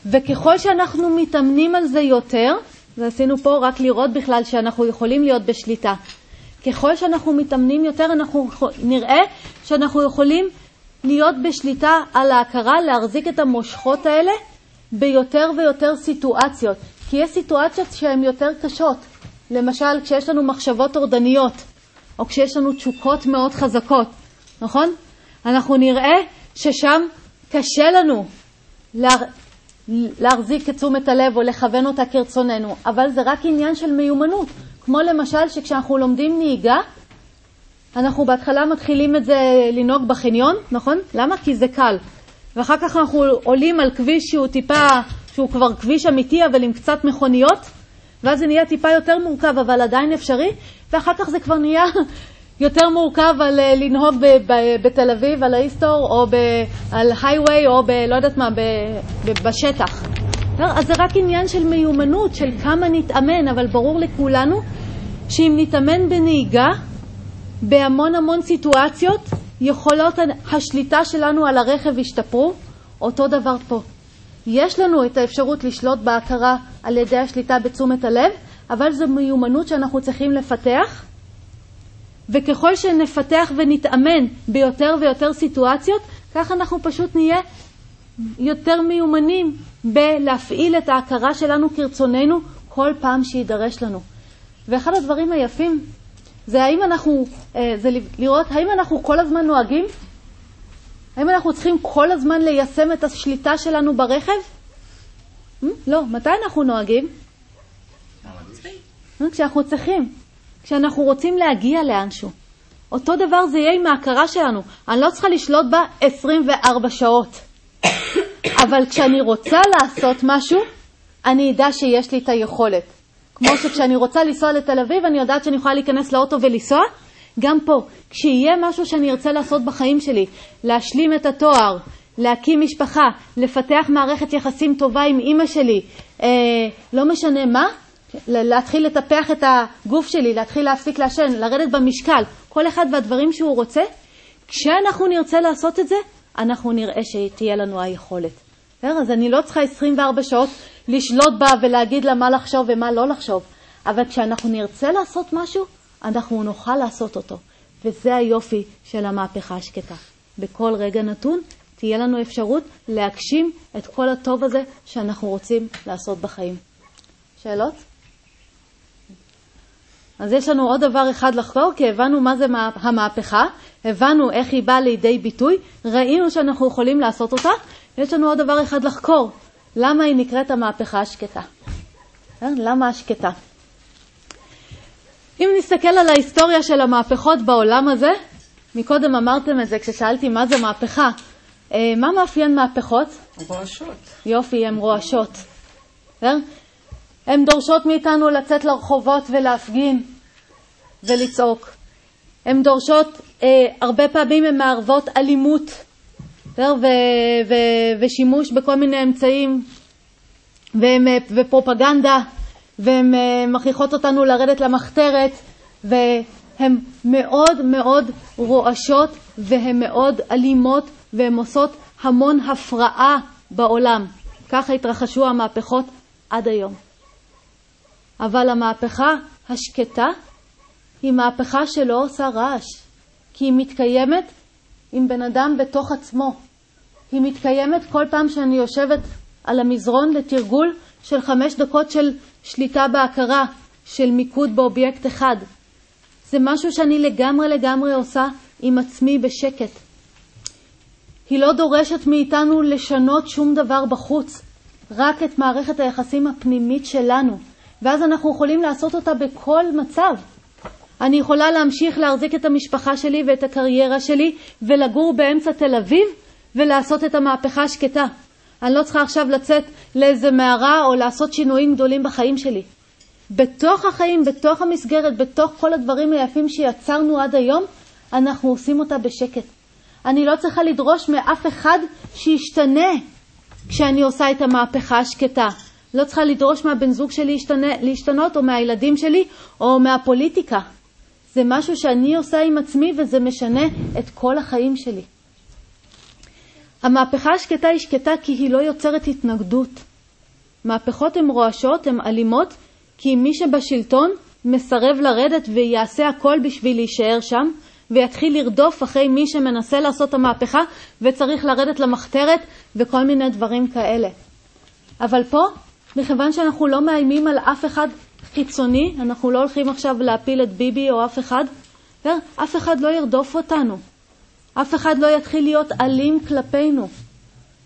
וככל שאנחנו מתאמנים על זה יותר, ועשינו פה רק לראות בכלל שאנחנו יכולים להיות בשליטה, ככל שאנחנו מתאמנים יותר, אנחנו נראה שאנחנו יכולים להיות בשליטה על ההכרה, להחזיק את המושכות האלה ביותר ויותר סיטואציות. כי יש סיטואציות שהן יותר קשות. למשל, כשיש לנו מחשבות טורדניות, או כשיש לנו תשוקות מאוד חזקות, נכון? אנחנו נראה ששם קשה לנו לה... להחזיק את תשומת הלב או לכוון אותה כרצוננו, אבל זה רק עניין של מיומנות. כמו למשל שכשאנחנו לומדים נהיגה, אנחנו בהתחלה מתחילים את זה לנהוג בחניון, נכון? למה? כי זה קל. ואחר כך אנחנו עולים על כביש שהוא טיפה, שהוא כבר כביש אמיתי אבל עם קצת מכוניות, ואז זה נהיה טיפה יותר מורכב אבל עדיין אפשרי, ואחר כך זה כבר נהיה יותר מורכב על אה, לנהוג בתל אביב, על האיסטור, או ב- על הייווי, או ב... לא יודעת מה, ב- ב- בשטח. אז זה רק עניין של מיומנות, של כמה נתאמן, אבל ברור לכולנו שאם נתאמן בנהיגה, בהמון המון סיטואציות יכולות השליטה שלנו על הרכב השתפרו, אותו דבר פה. יש לנו את האפשרות לשלוט בהכרה על ידי השליטה בתשומת הלב, אבל זו מיומנות שאנחנו צריכים לפתח, וככל שנפתח ונתאמן ביותר ויותר סיטואציות, כך אנחנו פשוט נהיה יותר מיומנים בלהפעיל את ההכרה שלנו כרצוננו כל פעם שידרש לנו. ואחד הדברים היפים זה האם אנחנו, אה, זה לראות האם אנחנו כל הזמן נוהגים? האם אנחנו צריכים כל הזמן ליישם את השליטה שלנו ברכב? Hmm? לא. מתי אנחנו נוהגים? Hmm? כשאנחנו צריכים, כשאנחנו רוצים להגיע לאנשהו. אותו דבר זה יהיה עם ההכרה שלנו. אני לא צריכה לשלוט בה 24 שעות. אבל כשאני רוצה לעשות משהו, אני אדע שיש לי את היכולת. כמו שכשאני רוצה לנסוע לתל אביב, אני יודעת שאני יכולה להיכנס לאוטו ולנסוע. גם פה, כשיהיה משהו שאני ארצה לעשות בחיים שלי, להשלים את התואר, להקים משפחה, לפתח מערכת יחסים טובה עם אימא שלי, אה, לא משנה מה, להתחיל לטפח את הגוף שלי, להתחיל להפסיק לעשן, לרדת במשקל, כל אחד והדברים שהוא רוצה, כשאנחנו נרצה לעשות את זה, אנחנו נראה שתהיה לנו היכולת. אז אני לא צריכה 24 שעות לשלוט בה ולהגיד לה מה לחשוב ומה לא לחשוב, אבל כשאנחנו נרצה לעשות משהו, אנחנו נוכל לעשות אותו. וזה היופי של המהפכה השקטה. בכל רגע נתון תהיה לנו אפשרות להגשים את כל הטוב הזה שאנחנו רוצים לעשות בחיים. שאלות? אז יש לנו עוד דבר אחד לחקור, כי הבנו מה זה המהפכה, הבנו איך היא באה לידי ביטוי, ראינו שאנחנו יכולים לעשות אותה, ויש לנו עוד דבר אחד לחקור, למה היא נקראת המהפכה השקטה. אה? למה השקטה? אם נסתכל על ההיסטוריה של המהפכות בעולם הזה, מקודם אמרתם את זה כששאלתי מה זה מהפכה. אה, מה מאפיין מהפכות? רועשות. יופי, הן רועשות. אה? הן דורשות מאיתנו לצאת לרחובות ולהפגין ולצעוק. הן דורשות, אה, הרבה פעמים הן מערבות אלימות ושימוש בכל מיני אמצעים והם, ופרופגנדה, והן אה, מכריחות אותנו לרדת למחתרת, והן מאוד מאוד רועשות והן מאוד אלימות והן עושות המון הפרעה בעולם. ככה התרחשו המהפכות עד היום. אבל המהפכה השקטה היא מהפכה שלא עושה רעש, כי היא מתקיימת עם בן אדם בתוך עצמו. היא מתקיימת כל פעם שאני יושבת על המזרון לתרגול של חמש דקות של שליטה בהכרה, של מיקוד באובייקט אחד. זה משהו שאני לגמרי לגמרי עושה עם עצמי בשקט. היא לא דורשת מאיתנו לשנות שום דבר בחוץ, רק את מערכת היחסים הפנימית שלנו. ואז אנחנו יכולים לעשות אותה בכל מצב. אני יכולה להמשיך להחזיק את המשפחה שלי ואת הקריירה שלי ולגור באמצע תל אביב ולעשות את המהפכה השקטה. אני לא צריכה עכשיו לצאת לאיזה מערה או לעשות שינויים גדולים בחיים שלי. בתוך החיים, בתוך המסגרת, בתוך כל הדברים היפים שיצרנו עד היום, אנחנו עושים אותה בשקט. אני לא צריכה לדרוש מאף אחד שישתנה כשאני עושה את המהפכה השקטה. לא צריכה לדרוש מהבן זוג שלי להשתנות, או מהילדים שלי, או מהפוליטיקה. זה משהו שאני עושה עם עצמי וזה משנה את כל החיים שלי. המהפכה השקטה היא שקטה כי היא לא יוצרת התנגדות. מהפכות הן רועשות, הן אלימות, כי מי שבשלטון מסרב לרדת ויעשה הכל בשביל להישאר שם, ויתחיל לרדוף אחרי מי שמנסה לעשות את המהפכה וצריך לרדת למחתרת וכל מיני דברים כאלה. אבל פה, מכיוון שאנחנו לא מאיימים על אף אחד חיצוני, אנחנו לא הולכים עכשיו להפיל את ביבי או אף אחד, אף אחד לא ירדוף אותנו. אף אחד לא יתחיל להיות אלים כלפינו.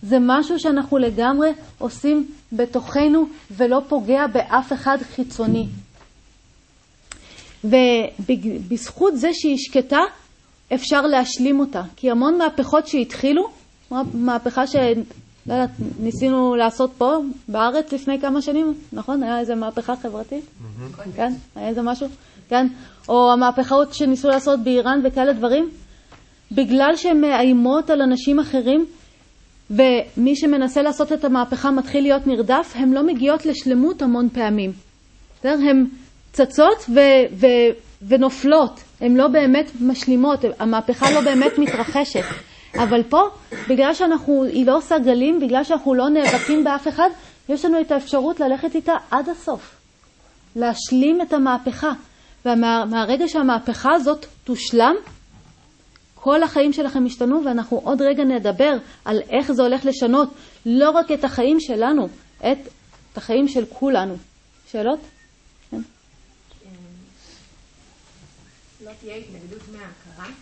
זה משהו שאנחנו לגמרי עושים בתוכנו ולא פוגע באף אחד חיצוני. ובזכות זה שהיא שקטה, אפשר להשלים אותה. כי המון מהפכות שהתחילו, מהפכה. לא יודעת, ניסינו לעשות פה בארץ לפני כמה שנים, נכון? היה איזה מהפכה חברתית? כן? היה איזה משהו? כן? או המהפכות שניסו לעשות באיראן וכאלה דברים? בגלל שהן מאיימות על אנשים אחרים, ומי שמנסה לעשות את המהפכה מתחיל להיות נרדף, הן לא מגיעות לשלמות המון פעמים. הן צצות ו- ו- ונופלות, הן לא באמת משלימות, המהפכה לא באמת מתרחשת. אבל פה, בגלל שהיא לא עושה גלים, בגלל שאנחנו לא נאבקים באף אחד, יש לנו את האפשרות ללכת איתה עד הסוף. להשלים את המהפכה. ומהרגע שהמהפכה הזאת תושלם, כל החיים שלכם השתנו, ואנחנו עוד רגע נדבר על איך זה הולך לשנות לא רק את החיים שלנו, את, את החיים של כולנו. שאלות? כן. לא תהיה התנגדות מההכרה?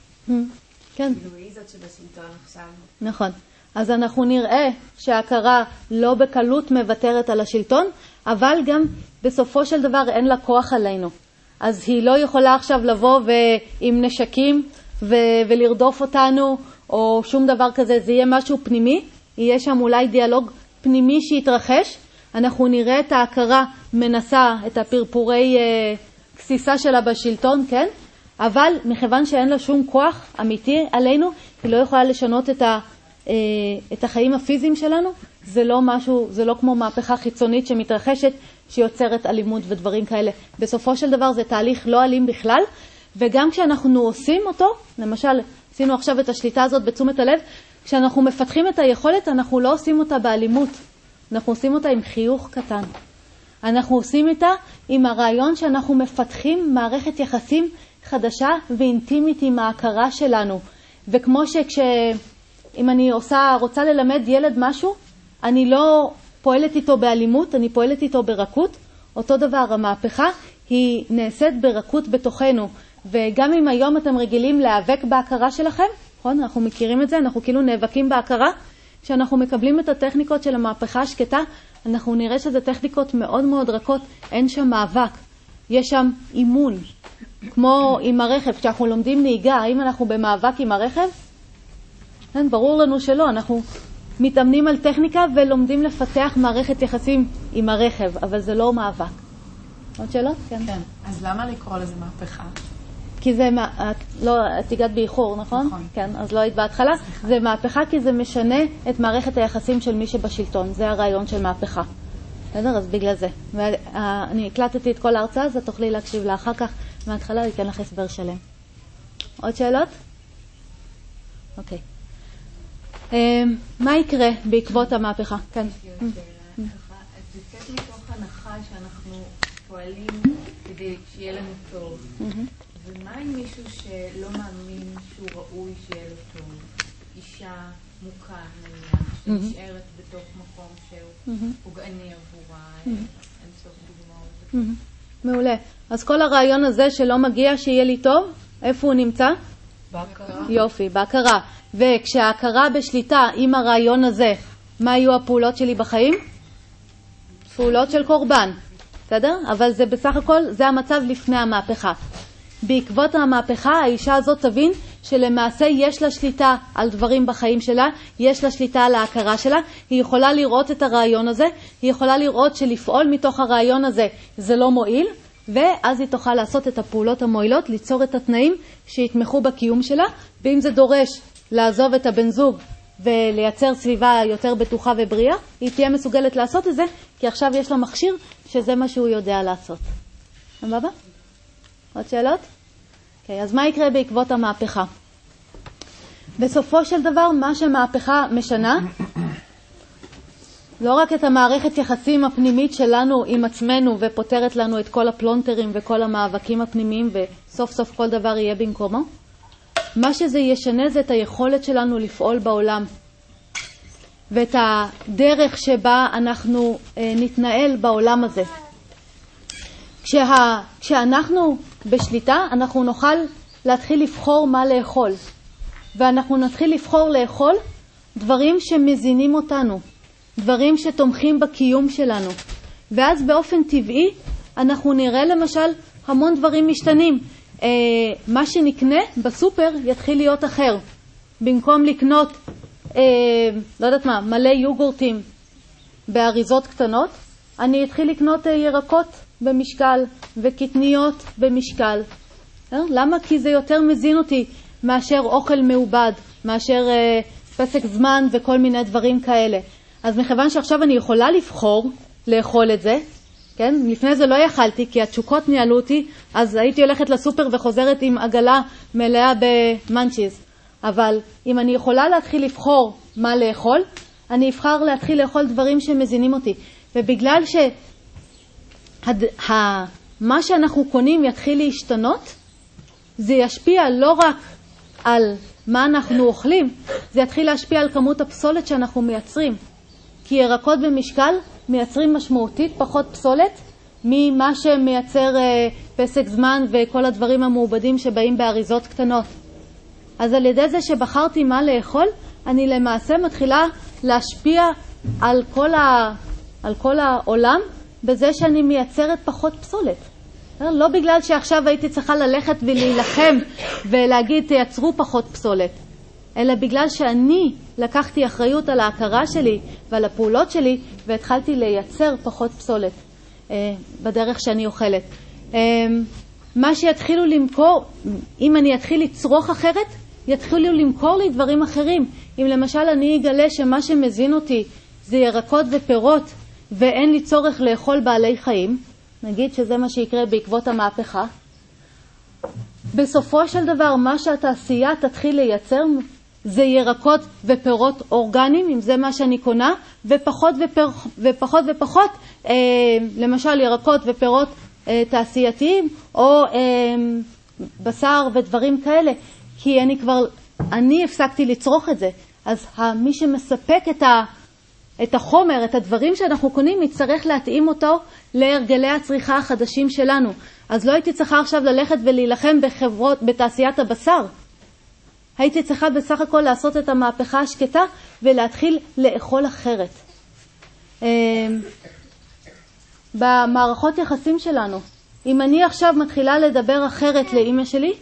כן. כאילו היא זאת שבשלטון עכשיו. נכון. אז אנחנו נראה שההכרה לא בקלות מוותרת על השלטון, אבל גם בסופו של דבר אין לה כוח עלינו. אז היא לא יכולה עכשיו לבוא עם נשקים ו- ולרדוף אותנו, או שום דבר כזה, זה יהיה משהו פנימי, יהיה שם אולי דיאלוג פנימי שיתרחש, אנחנו נראה את ההכרה מנסה את הפרפורי אה, גסיסה שלה בשלטון, כן? אבל מכיוון שאין לה שום כוח אמיתי עלינו, היא לא יכולה לשנות את, ה, אה, את החיים הפיזיים שלנו, זה לא משהו, זה לא כמו מהפכה חיצונית שמתרחשת, שיוצרת אלימות ודברים כאלה. בסופו של דבר זה תהליך לא אלים בכלל, וגם כשאנחנו עושים אותו, למשל, עשינו עכשיו את השליטה הזאת בתשומת הלב, כשאנחנו מפתחים את היכולת, אנחנו לא עושים אותה באלימות, אנחנו עושים אותה עם חיוך קטן. אנחנו עושים איתה עם הרעיון שאנחנו מפתחים מערכת יחסים חדשה ואינטימית עם ההכרה שלנו. וכמו שכש... אם אני עושה, רוצה ללמד ילד משהו, אני לא פועלת איתו באלימות, אני פועלת איתו ברכות. אותו דבר, המהפכה היא נעשית ברכות בתוכנו. וגם אם היום אתם רגילים להיאבק בהכרה שלכם, נכון? אנחנו מכירים את זה, אנחנו כאילו נאבקים בהכרה. כשאנחנו מקבלים את הטכניקות של המהפכה השקטה, אנחנו נראה שזה טכניקות מאוד מאוד רכות, אין שם מאבק, יש שם אימון. כמו עם הרכב, כשאנחנו לומדים נהיגה, האם אנחנו במאבק עם הרכב? כן, ברור לנו שלא, אנחנו מתאמנים על טכניקה ולומדים לפתח מערכת יחסים עם הרכב, אבל זה לא מאבק. עוד שאלות? כן. כן. אז למה לקרוא לזה מהפכה? כי זה, את, לא, את הגעת באיחור, נכון? נכון. כן, אז לא היית בהתחלה. סליחה. זה מהפכה כי זה משנה את מערכת היחסים של מי שבשלטון, זה הרעיון של מהפכה. בסדר? אז בגלל זה. ואני הקלטתי את כל ההרצאה, אז תוכלי להקשיב לה אחר כך, מההתחלה, אתן לך הסבר שלם. עוד שאלות? אוקיי. אמ, מה יקרה בעקבות המהפכה? כן. זה יוצאת מתוך הנחה שאנחנו פועלים כדי שיהיה לנו טוב. ומה עם מישהו שלא מאמין שהוא ראוי שיהיה לו טוב? אישה מוכה נניח, שנשארת בתוך מקום שהוא פוגעני עבורה, אין סוף דוגמאות. מעולה. אז כל הרעיון הזה שלא מגיע שיהיה לי טוב, איפה הוא נמצא? בהכרה. יופי, בהכרה. וכשההכרה בשליטה עם הרעיון הזה, מה יהיו הפעולות שלי בחיים? פעולות של קורבן, בסדר? אבל זה בסך הכל, זה המצב לפני המהפכה. בעקבות המהפכה האישה הזאת תבין שלמעשה יש לה שליטה על דברים בחיים שלה, יש לה שליטה על ההכרה שלה, היא יכולה לראות את הרעיון הזה, היא יכולה לראות שלפעול מתוך הרעיון הזה זה לא מועיל, ואז היא תוכל לעשות את הפעולות המועילות, ליצור את התנאים שיתמכו בקיום שלה, ואם זה דורש לעזוב את הבן זוג ולייצר סביבה יותר בטוחה ובריאה, היא תהיה מסוגלת לעשות את זה, כי עכשיו יש לה מכשיר שזה מה שהוא יודע לעשות. סבבה? עוד שאלות? אוקיי, okay, אז מה יקרה בעקבות המהפכה? בסופו של דבר, מה שמהפכה משנה, לא רק את המערכת יחסים הפנימית שלנו עם עצמנו ופותרת לנו את כל הפלונטרים וכל המאבקים הפנימיים וסוף סוף כל דבר יהיה במקומו, מה שזה ישנה זה את היכולת שלנו לפעול בעולם ואת הדרך שבה אנחנו אה, נתנהל בעולם הזה. כשה, כשאנחנו בשליטה, אנחנו נוכל להתחיל לבחור מה לאכול, ואנחנו נתחיל לבחור לאכול דברים שמזינים אותנו, דברים שתומכים בקיום שלנו, ואז באופן טבעי אנחנו נראה למשל המון דברים משתנים. אה, מה שנקנה בסופר יתחיל להיות אחר. במקום לקנות, אה, לא יודעת מה, מלא יוגורטים באריזות קטנות, אני אתחיל לקנות אה, ירקות במשקל וקטניות במשקל. אה? למה? כי זה יותר מזין אותי מאשר אוכל מעובד, מאשר אה, פסק זמן וכל מיני דברים כאלה. אז מכיוון שעכשיו אני יכולה לבחור לאכול את זה, כן? לפני זה לא יכלתי כי התשוקות ניהלו אותי, אז הייתי הולכת לסופר וחוזרת עם עגלה מלאה במאנצ'יז. אבל אם אני יכולה להתחיל לבחור מה לאכול, אני אבחר להתחיל לאכול דברים שמזינים אותי. ובגלל ש... הד... ה... מה שאנחנו קונים יתחיל להשתנות, זה ישפיע לא רק על מה אנחנו אוכלים, זה יתחיל להשפיע על כמות הפסולת שאנחנו מייצרים. כי ירקות במשקל מייצרים משמעותית פחות פסולת ממה שמייצר אה, פסק זמן וכל הדברים המעובדים שבאים באריזות קטנות. אז על ידי זה שבחרתי מה לאכול, אני למעשה מתחילה להשפיע על כל, ה, על כל העולם בזה שאני מייצרת פחות פסולת. לא בגלל שעכשיו הייתי צריכה ללכת ולהילחם ולהגיד תייצרו פחות פסולת, אלא בגלל שאני לקחתי אחריות על ההכרה שלי ועל הפעולות שלי והתחלתי לייצר פחות פסולת אה, בדרך שאני אוכלת. אה, מה שיתחילו למכור, אם אני אתחיל לצרוך אחרת, יתחילו למכור לי דברים אחרים. אם למשל אני אגלה שמה שמזין אותי זה ירקות ופירות ואין לי צורך לאכול בעלי חיים, נגיד שזה מה שיקרה בעקבות המהפכה, בסופו של דבר מה שהתעשייה תתחיל לייצר זה ירקות ופירות אורגניים, אם זה מה שאני קונה, ופחות ופר, ופחות, ופחות אה, למשל ירקות ופירות אה, תעשייתיים או אה, בשר ודברים כאלה, כי אני כבר, אני הפסקתי לצרוך את זה, אז מי שמספק את, ה, את החומר, את הדברים שאנחנו קונים, יצטרך להתאים אותו להרגלי הצריכה החדשים שלנו. אז לא הייתי צריכה עכשיו ללכת ולהילחם בחברות, בתעשיית הבשר. הייתי צריכה בסך הכל לעשות את המהפכה השקטה ולהתחיל לאכול אחרת. אמ, במערכות יחסים שלנו, אם אני עכשיו מתחילה לדבר אחרת לאימא שלי,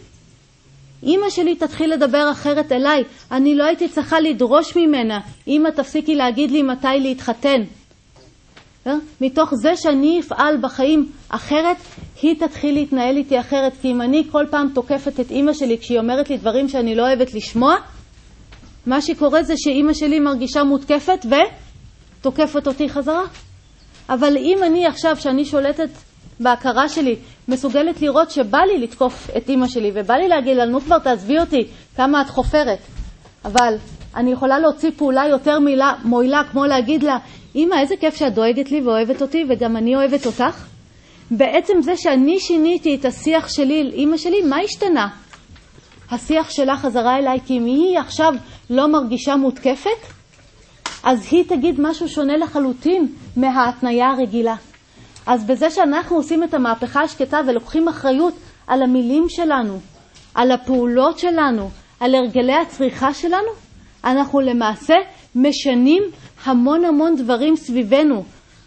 אימא שלי תתחיל לדבר אחרת אליי. אני לא הייתי צריכה לדרוש ממנה, אמא תפסיקי להגיד לי מתי להתחתן. אה? מתוך זה שאני אפעל בחיים אחרת, היא תתחיל להתנהל איתי אחרת. כי אם אני כל פעם תוקפת את אימא שלי כשהיא אומרת לי דברים שאני לא אוהבת לשמוע, מה שקורה זה שאימא שלי מרגישה מותקפת ותוקפת אותי חזרה. אבל אם אני עכשיו, שאני שולטת בהכרה שלי, מסוגלת לראות שבא לי לתקוף את אימא שלי ובא לי להגיד לה, נו כבר תעזבי אותי, כמה את חופרת. אבל אני יכולה להוציא פעולה יותר מילה, מועילה, כמו להגיד לה, אמא, איזה כיף שאת דואגת לי ואוהבת אותי וגם אני אוהבת אותך. בעצם זה שאני שיניתי את השיח שלי עם אמא שלי, מה השתנה? השיח שלה חזרה אליי, כי אם היא עכשיו לא מרגישה מותקפת, אז היא תגיד משהו שונה לחלוטין מההתניה הרגילה. אז בזה שאנחנו עושים את המהפכה השקטה ולוקחים אחריות על המילים שלנו, על הפעולות שלנו, על הרגלי הצריכה שלנו, אנחנו למעשה משנים המון המון דברים סביבנו.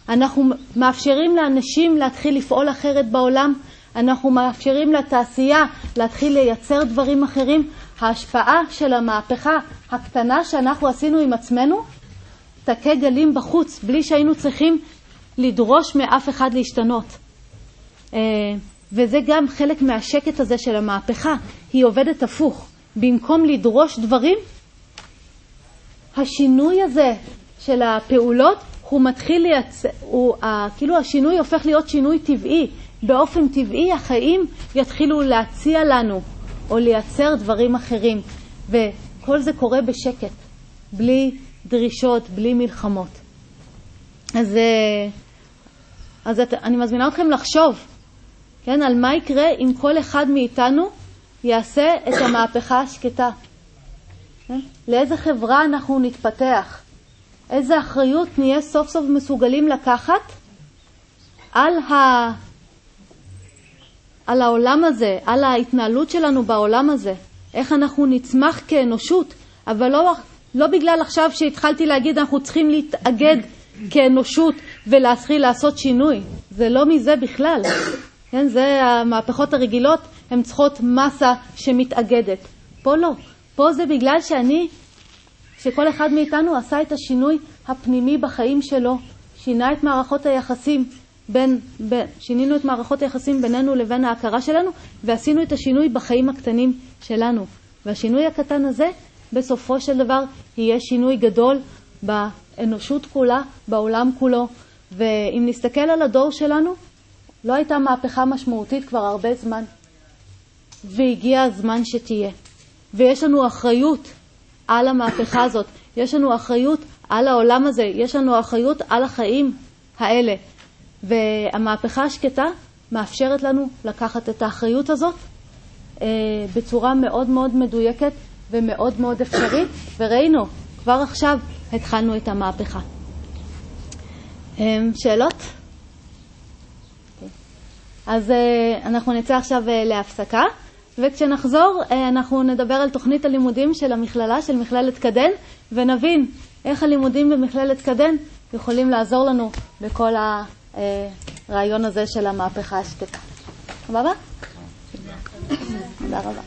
אנחנו מאפשרים לאנשים להתחיל לפעול אחרת בעולם, אנחנו מאפשרים לתעשייה להתחיל לייצר דברים אחרים. ההשפעה של המהפכה הקטנה שאנחנו עשינו עם עצמנו תכה גלים בחוץ, בלי שהיינו צריכים לדרוש מאף אחד להשתנות. אה, וזה גם חלק מהשקט הזה של המהפכה, היא עובדת הפוך. במקום לדרוש דברים, השינוי הזה של הפעולות, הוא מתחיל לייצר, כאילו השינוי הופך להיות שינוי טבעי. באופן טבעי החיים יתחילו להציע לנו או לייצר דברים אחרים. וכל זה קורה בשקט, בלי דרישות, בלי מלחמות. אז, אה, אז את, אני מזמינה אתכם לחשוב, כן, על מה יקרה אם כל אחד מאיתנו יעשה את המהפכה השקטה. כן? לאיזה חברה אנחנו נתפתח? איזה אחריות נהיה סוף סוף מסוגלים לקחת על, ה... על העולם הזה, על ההתנהלות שלנו בעולם הזה, איך אנחנו נצמח כאנושות, אבל לא, לא בגלל עכשיו שהתחלתי להגיד אנחנו צריכים להתאגד כאנושות ולהתחיל לעשות שינוי, זה לא מזה בכלל, כן, זה המהפכות הרגילות, הן צריכות מסה שמתאגדת, פה לא, פה זה בגלל שאני שכל אחד מאיתנו עשה את השינוי הפנימי בחיים שלו, שינה את מערכות היחסים בין, בין, שינינו את מערכות היחסים בינינו לבין ההכרה שלנו, ועשינו את השינוי בחיים הקטנים שלנו. והשינוי הקטן הזה, בסופו של דבר, יהיה שינוי גדול באנושות כולה, בעולם כולו. ואם נסתכל על הדור שלנו, לא הייתה מהפכה משמעותית כבר הרבה זמן, והגיע הזמן שתהיה. ויש לנו אחריות על המהפכה הזאת, יש לנו אחריות על העולם הזה, יש לנו אחריות על החיים האלה. והמהפכה השקטה מאפשרת לנו לקחת את האחריות הזאת אה, בצורה מאוד מאוד מדויקת ומאוד מאוד אפשרית, וראינו, כבר עכשיו התחלנו את המהפכה. אמ, שאלות? אז אה, אנחנו נצא עכשיו אה, להפסקה, וכשנחזור אה, אנחנו נדבר על תוכנית הלימודים של המכללה, של מכללת קדן, ונבין איך הלימודים במכללת קדן יכולים לעזור לנו בכל הרעיון הזה של המהפכה השקטה. סבבה? תודה רבה.